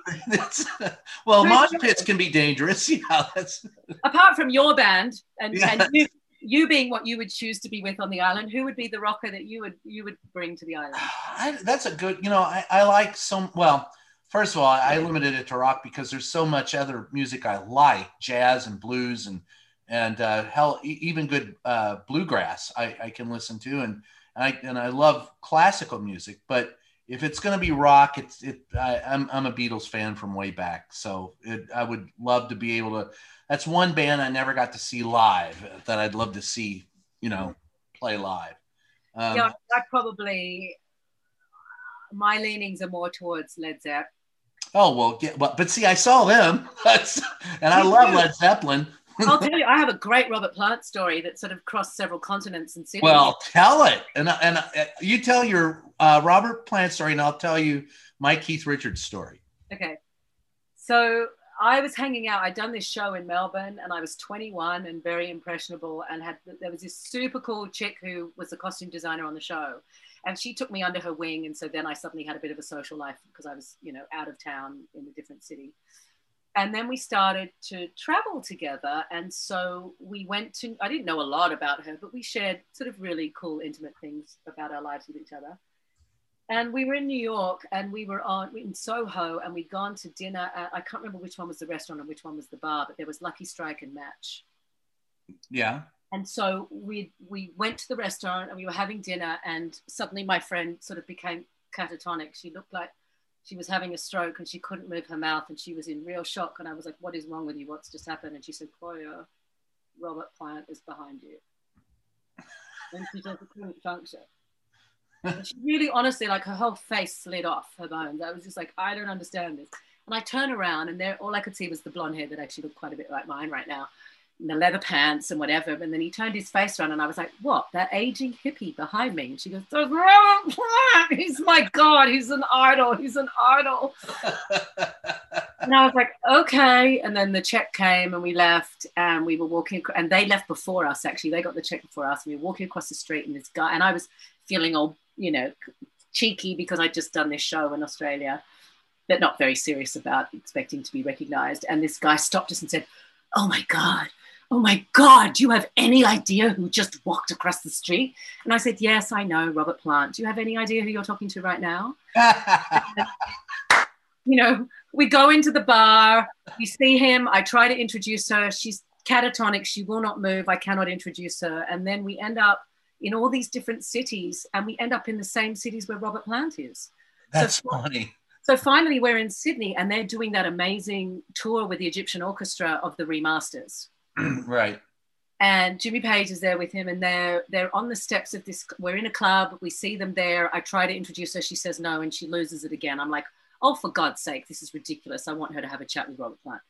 Well, mosh pits can be dangerous. Yeah, that's Apart from your band and, Yeah. and you, you being what you would choose to be with on the island, who would be the rocker that you would you would bring to the island? I, that's a good. You know, I, I like some. Well, first of all, I limited it to rock because there's so much other music I like, jazz and blues and and uh, hell, even good uh, bluegrass I, I can listen to, and and I and I love classical music. But if it's going to be rock, it's it. I, I'm I'm a Beatles fan from way back, so it, I would love to be able to. That's one band I never got to see live that I'd love to see. You know, play live. Um, yeah, I probably my leanings are more towards Led Zeppelin. Oh well, get, well, but see, I saw them, That's, and I love Led Zeppelin. I'll tell you, I have a great Robert Plant story that sort of crossed several continents and cities. Well, tell it, and and uh, you tell your uh, Robert Plant story, and I'll tell you my Keith Richards story. okay. So I was hanging out. I'd done this show in Melbourne, and I was 21 and very impressionable. And had there was this super cool chick who was the costume designer on the show, and she took me under her wing. And so then I suddenly had a bit of a social life because I was, you know, out of town in a different city. And then we started to travel together. And so we went to, I didn't know a lot about her, but we shared sort of really cool, intimate things about our lives with each other. And we were in New York and we were on in Soho and we'd gone to dinner at, I can't remember which one was the restaurant and which one was the bar, but there was Lucky Strike and Match. Yeah, And so we we went to the restaurant and we were having dinner and suddenly my friend sort of became catatonic. She looked like she was having a stroke and she couldn't move her mouth and she was in real shock. And I was like, "What is wrong with you? What's just happened?" And she said, "Koya, uh, Robert Plant is behind you." And she just couldn't function. And she really, honestly, like her whole face slid off her bones. I was just like, I don't understand this. And I turn around and there, all I could see was the blonde hair that actually looked quite a bit like mine right now the leather pants and whatever. And then he turned his face around and I was like, what? That aging hippie behind me. And she goes, "There's Robert Plant. He's my God. He's an idol. He's an idol. And I was like, okay. And then the check came and we left and we were walking, and they left before us actually. They got the check before us. And we were walking across the street and this guy, and I was feeling all, you know, cheeky because I'd just done this show in Australia, but not very serious about expecting to be recognized. And this guy stopped us and said, oh my God. Oh my God, do you have any idea who just walked across the street? And I said, Yes, I know, Robert Plant. Do you have any idea who you're talking to right now? you know, we go into the bar, we see him, I try to introduce her. She's catatonic, she will not move, I cannot introduce her. And then we end up in all these different cities, and we end up in the same cities where Robert Plant is. That's so, funny. So finally, we're in Sydney, and they're doing that amazing tour with the Egyptian Orchestra of the remasters. right. And Jimmy Page is there with him, and they're they're on the steps of this. We're in a club. We see them there. I try to introduce her. She says no, and she loses it again. I'm like, oh, for God's sake, this is ridiculous. I want her to have a chat with Robert Plant.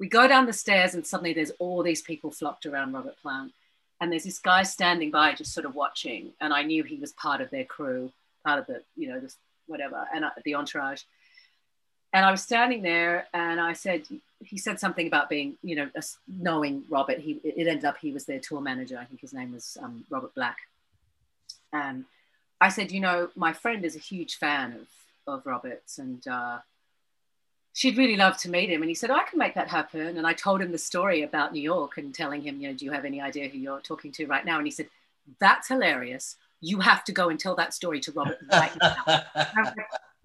We go down the stairs, and suddenly there's all these people flocked around Robert Plant, and there's this guy standing by, just sort of watching. And I knew he was part of their crew, part of the, you know, this whatever, and uh, the entourage. And I was standing there, and I said, he said something about being, you know, knowing Robert. He it ended up he was their tour manager. I think his name was um, Robert Black. And I said, you know, my friend is a huge fan of of Roberts, and uh, she'd really love to meet him. And he said, I can make that happen. And I told him the story about New York and telling him, you know, do you have any idea who you're talking to right now? And he said, that's hilarious. You have to go and tell that story to Robert right now.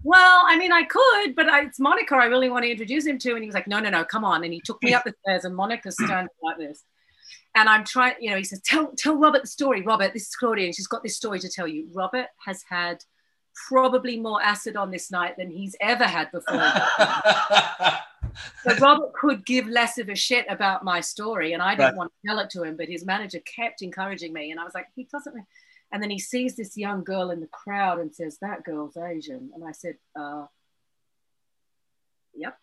well, I mean, I could, but I, it's Monica I really want to introduce him to. And he was like, no, no, no, come on. And he took me up the stairs and Monica's standing like this. And I'm trying, you know, he says, tell, tell Robert the story. Robert, this is Claudia, and she's got this story to tell you. Robert has had probably more acid on this night than he's ever had before. so Robert could give less of a shit about my story, and I didn't right. want to tell it to him, but his manager kept encouraging me. And I was like, he doesn't. And then he sees this young girl in the crowd and says, That girl's Asian. And I said, uh, Yep.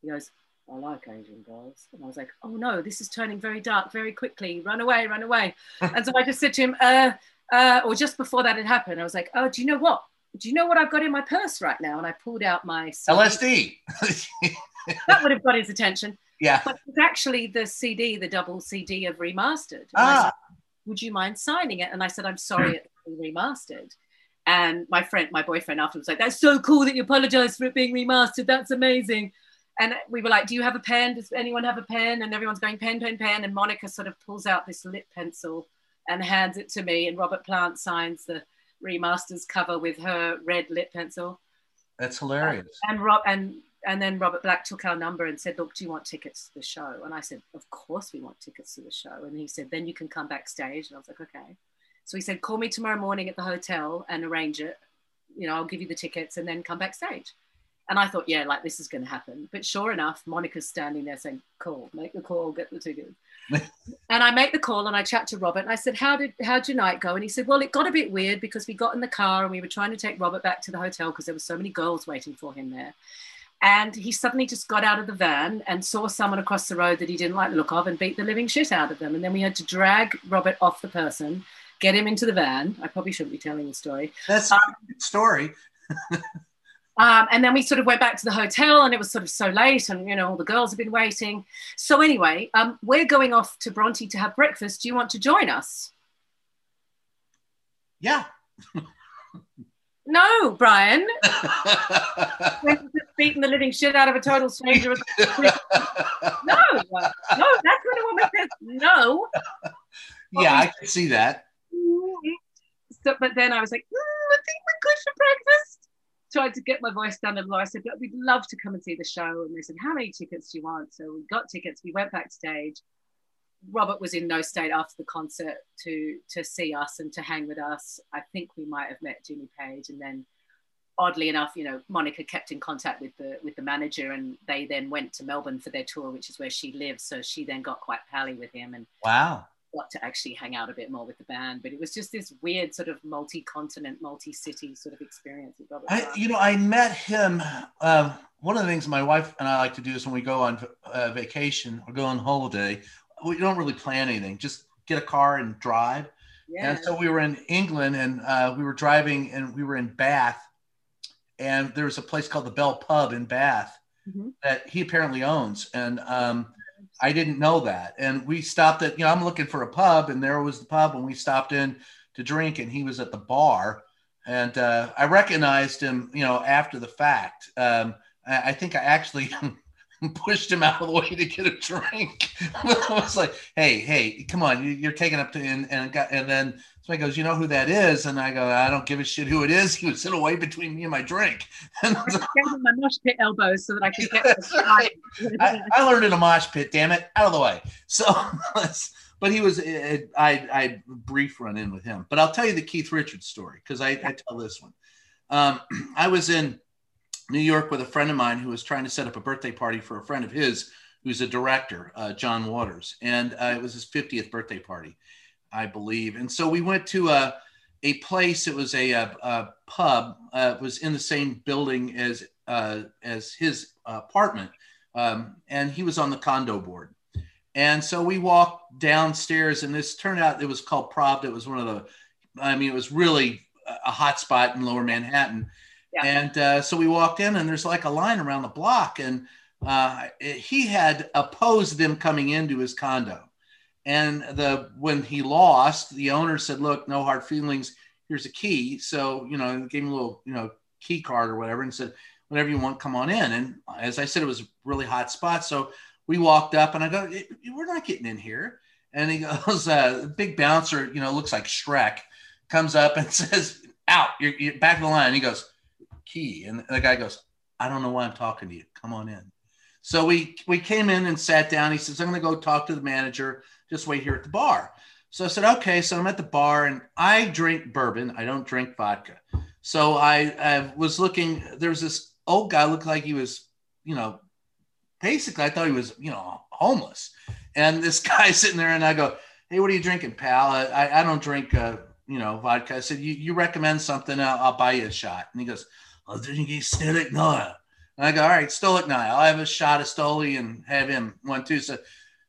He goes, I like Asian girls. And I was like, Oh no, this is turning very dark very quickly. Run away, run away. and so I just said to him, uh, uh, or just before that had happened, I was like, Oh, do you know what? Do you know what I've got in my purse right now? And I pulled out my CD. LSD. that would have got his attention. Yeah. But it's actually the CD, the double CD of Remastered. And ah would you mind signing it? And I said, I'm hmm. sorry, it's remastered. And my friend, my boyfriend afterwards was like, that's so cool that you apologize for it being remastered. That's amazing. And we were like, do you have a pen? Does anyone have a pen? And everyone's going pen, pen, pen. And Monica sort of pulls out this lip pencil and hands it to me. And Robert Plant signs the remasters cover with her red lip pencil. That's hilarious. and Rob and and then Robert Black took our number and said, Look, do you want tickets to the show? And I said, Of course we want tickets to the show. And he said, Then you can come backstage. And I was like, Okay. So he said, Call me tomorrow morning at the hotel and arrange it. You know, I'll give you the tickets and then come backstage. And I thought, Yeah, like this is going to happen. But sure enough, Monica's standing there saying, Call, make the call, get the tickets. and I make the call and I chat to Robert and I said, How did how'd your night go? And he said, Well, it got a bit weird because we got in the car and we were trying to take Robert back to the hotel because there were so many girls waiting for him there. And he suddenly just got out of the van and saw someone across the road that he didn't like the look of and beat the living shit out of them. And then we had to drag Robert off the person, get him into the van. I probably shouldn't be telling the story. That's um, a good story. um, and then we sort of went back to the hotel and it was sort of so late and, you know, all the girls have been waiting. So anyway, um, we're going off to Bronte to have breakfast. Do you want to join us? Yeah. No, Brian. just beating the living shit out of a total stranger. no, no, that's when a woman says no. Yeah, I can see that. So, but then I was like, mm, I think we're good for breakfast. Tried to get my voice down a little. I said, we'd love to come and see the show. And they said, how many tickets do you want? So we got tickets. We went backstage. Robert was in no state after the concert to to see us and to hang with us. I think we might have met Jimmy Page, and then oddly enough, you know, Monica kept in contact with the with the manager, and they then went to Melbourne for their tour, which is where she lives. So she then got quite pally with him, and wow, got to actually hang out a bit more with the band. But it was just this weird sort of multi-continent, multi-city sort of experience with Robert. I, you know, I met him. Um, one of the things my wife and I like to do is when we go on uh, vacation or go on holiday, we don't really plan anything. Just get a car and drive. Yeah. And so we were in England and uh, we were driving and we were in Bath. And there was a place called the Bell Pub in Bath mm-hmm. that he apparently owns. And um, I didn't know that. And we stopped at, you know, I'm looking for a pub and there was the pub and we stopped in to drink and he was at the bar. And uh, I recognized him, you know, after the fact. Um, I, I think I actually pushed him out of the way to get a drink. I was like, "Hey, hey, come on, you, are taking up to and and got, and then somebody goes, "You know who that is?" And I go, "I don't give a shit who it is." He was sitting away between me and my drink. And I was my mosh pit elbows so that I could get. Right. I, I, learned in a mosh pit. Damn it, out of the way. So, but he was. I I brief run in with him, but I'll tell you the Keith Richards story because I, I tell this one. Um, I was in New York with a friend of mine who was trying to set up a birthday party for a friend of his who's a director, uh, John Waters, and uh, it was his 50th birthday party, I believe. And so we went to a a place. It was a, a, a pub. Uh, it was in the same building as uh, as his apartment, um, and he was on the condo board. And so we walked downstairs, and this turned out it was called Pravda. It was one of the, I mean, it was really a hot spot in Lower Manhattan. Yeah. And uh, so we walked in, and there's like a line around the block, and uh, he had opposed them coming into his condo. And the when he lost, the owner said, "Look, no hard feelings. Here's a key." So you know, gave him a little you know key card or whatever, and said, "Whenever you want, come on in." And as I said, it was a really hot spot. So we walked up, and I go, "We're not getting in here." And he goes, uh, "Big bouncer, you know, looks like Shrek." Comes up and says, "Out! You're, you're back of the line." He goes, "Key," and the guy goes, "I don't know why I'm talking to you. Come on in." So we we came in and sat down. He says, "I'm going to go talk to the manager. Just wait here at the bar." So I said, "Okay." So I'm at the bar and I drink bourbon. I don't drink vodka. So I, I was looking. There was this old guy looked like he was, you know, basically I thought he was, you know, homeless. And this guy sitting there, and I go, "Hey, what are you drinking, pal? I, I don't drink, uh, you know, vodka." I said, "You, you recommend something? I'll, I'll buy you a shot." And he goes, "I'll drink Stilic Noir." And I go, all right, Stoic Night. I'll have a shot of Stoli and have him one too. So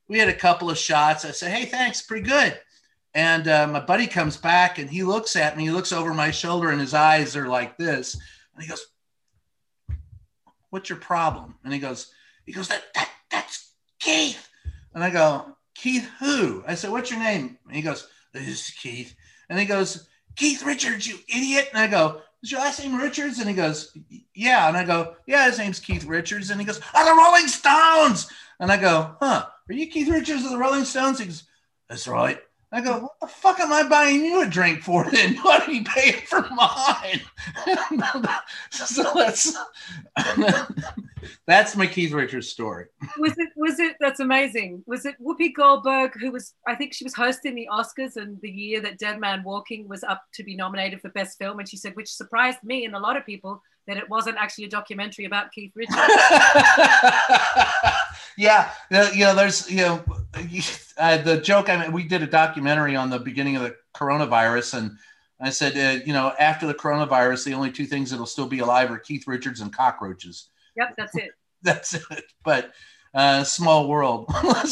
we had a couple of shots. I said, hey, thanks, pretty good. And uh, my buddy comes back and he looks at me. He looks over my shoulder and his eyes are like this. And he goes, "What's your problem?" And he goes, "He goes that, that that's Keith." And I go, "Keith who?" I said, "What's your name?" And he goes, "This is Keith." And he goes, "Keith Richards, you idiot!" And I go, is your last name Richards? And he goes, yeah. And I go, yeah, his name's Keith Richards. And he goes, are the Rolling Stones? And I go, huh, are you Keith Richards of the Rolling Stones? He goes, that's right. I go, what the fuck am I buying you a drink for then? Why are you paying for mine? so that's that's my Keith Richards story. Was it was it that's amazing. Was it Whoopi Goldberg who was I think she was hosting the Oscars and the year that Dead Man Walking was up to be nominated for Best Film and she said, which surprised me and a lot of people, that it wasn't actually a documentary about Keith Richards. yeah, you know, there's you know uh, the joke. I mean, we did a documentary on the beginning of the coronavirus, and I said, uh, you know, after the coronavirus, the only two things that'll still be alive are Keith Richards and cockroaches. Yep, that's it. that's it. But uh, small world.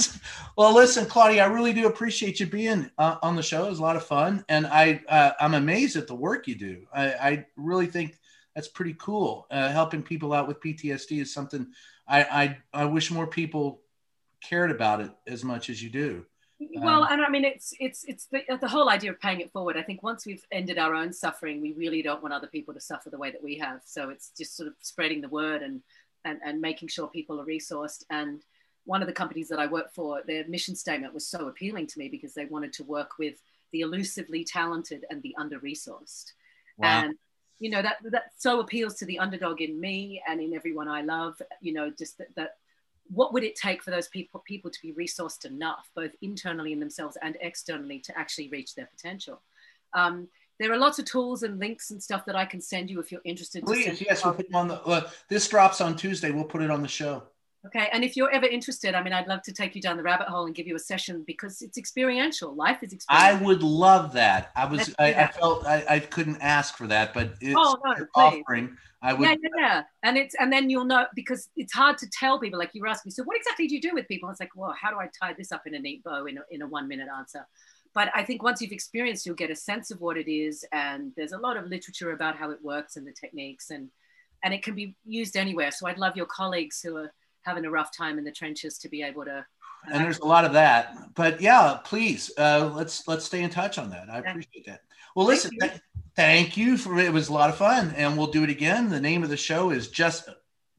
well, listen, Claudia, I really do appreciate you being uh, on the show. It was a lot of fun, and I uh, I'm amazed at the work you do. I, I really think that's pretty cool. Uh, helping people out with PTSD is something I, I, I wish more people cared about it as much as you do. Well, um, and I mean, it's it's it's the, the whole idea of paying it forward. I think once we've ended our own suffering, we really don't want other people to suffer the way that we have. So it's just sort of spreading the word and and, and making sure people are resourced. And one of the companies that I work for, their mission statement was so appealing to me because they wanted to work with the elusively talented and the under resourced. Wow. And you know that that so appeals to the underdog in me and in everyone I love. You know, just that, that what would it take for those people people to be resourced enough, both internally in themselves and externally, to actually reach their potential? Um, there are lots of tools and links and stuff that I can send you if you're interested. Please, yes, we'll put on the. Uh, this drops on Tuesday. We'll put it on the show. Okay. And if you're ever interested, I mean, I'd love to take you down the rabbit hole and give you a session because it's experiential. Life is experiential. I would love that. I was, I, I, felt I, I, couldn't ask for that, but it's oh, no, offering. I would. Yeah, yeah, yeah. And it's, and then you'll know because it's hard to tell people, like you were asking me, so what exactly do you do with people? It's like, well, how do I tie this up in a neat bow in a, in a one minute answer? But I think once you've experienced, you'll get a sense of what it is. And there's a lot of literature about how it works and the techniques and, and it can be used anywhere. So I'd love your colleagues who are, having a rough time in the trenches to be able to and there's a lot of that but yeah please uh, let's let's stay in touch on that. I appreciate that. Well listen thank you. thank you for it was a lot of fun and we'll do it again. The name of the show is just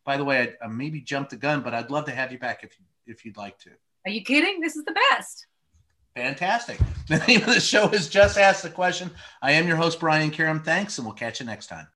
by the way i, I maybe jumped the gun but i'd love to have you back if you if you'd like to. Are you kidding? This is the best. Fantastic. The name of the show is just ask the question. I am your host brian Karem. thanks and we'll catch you next time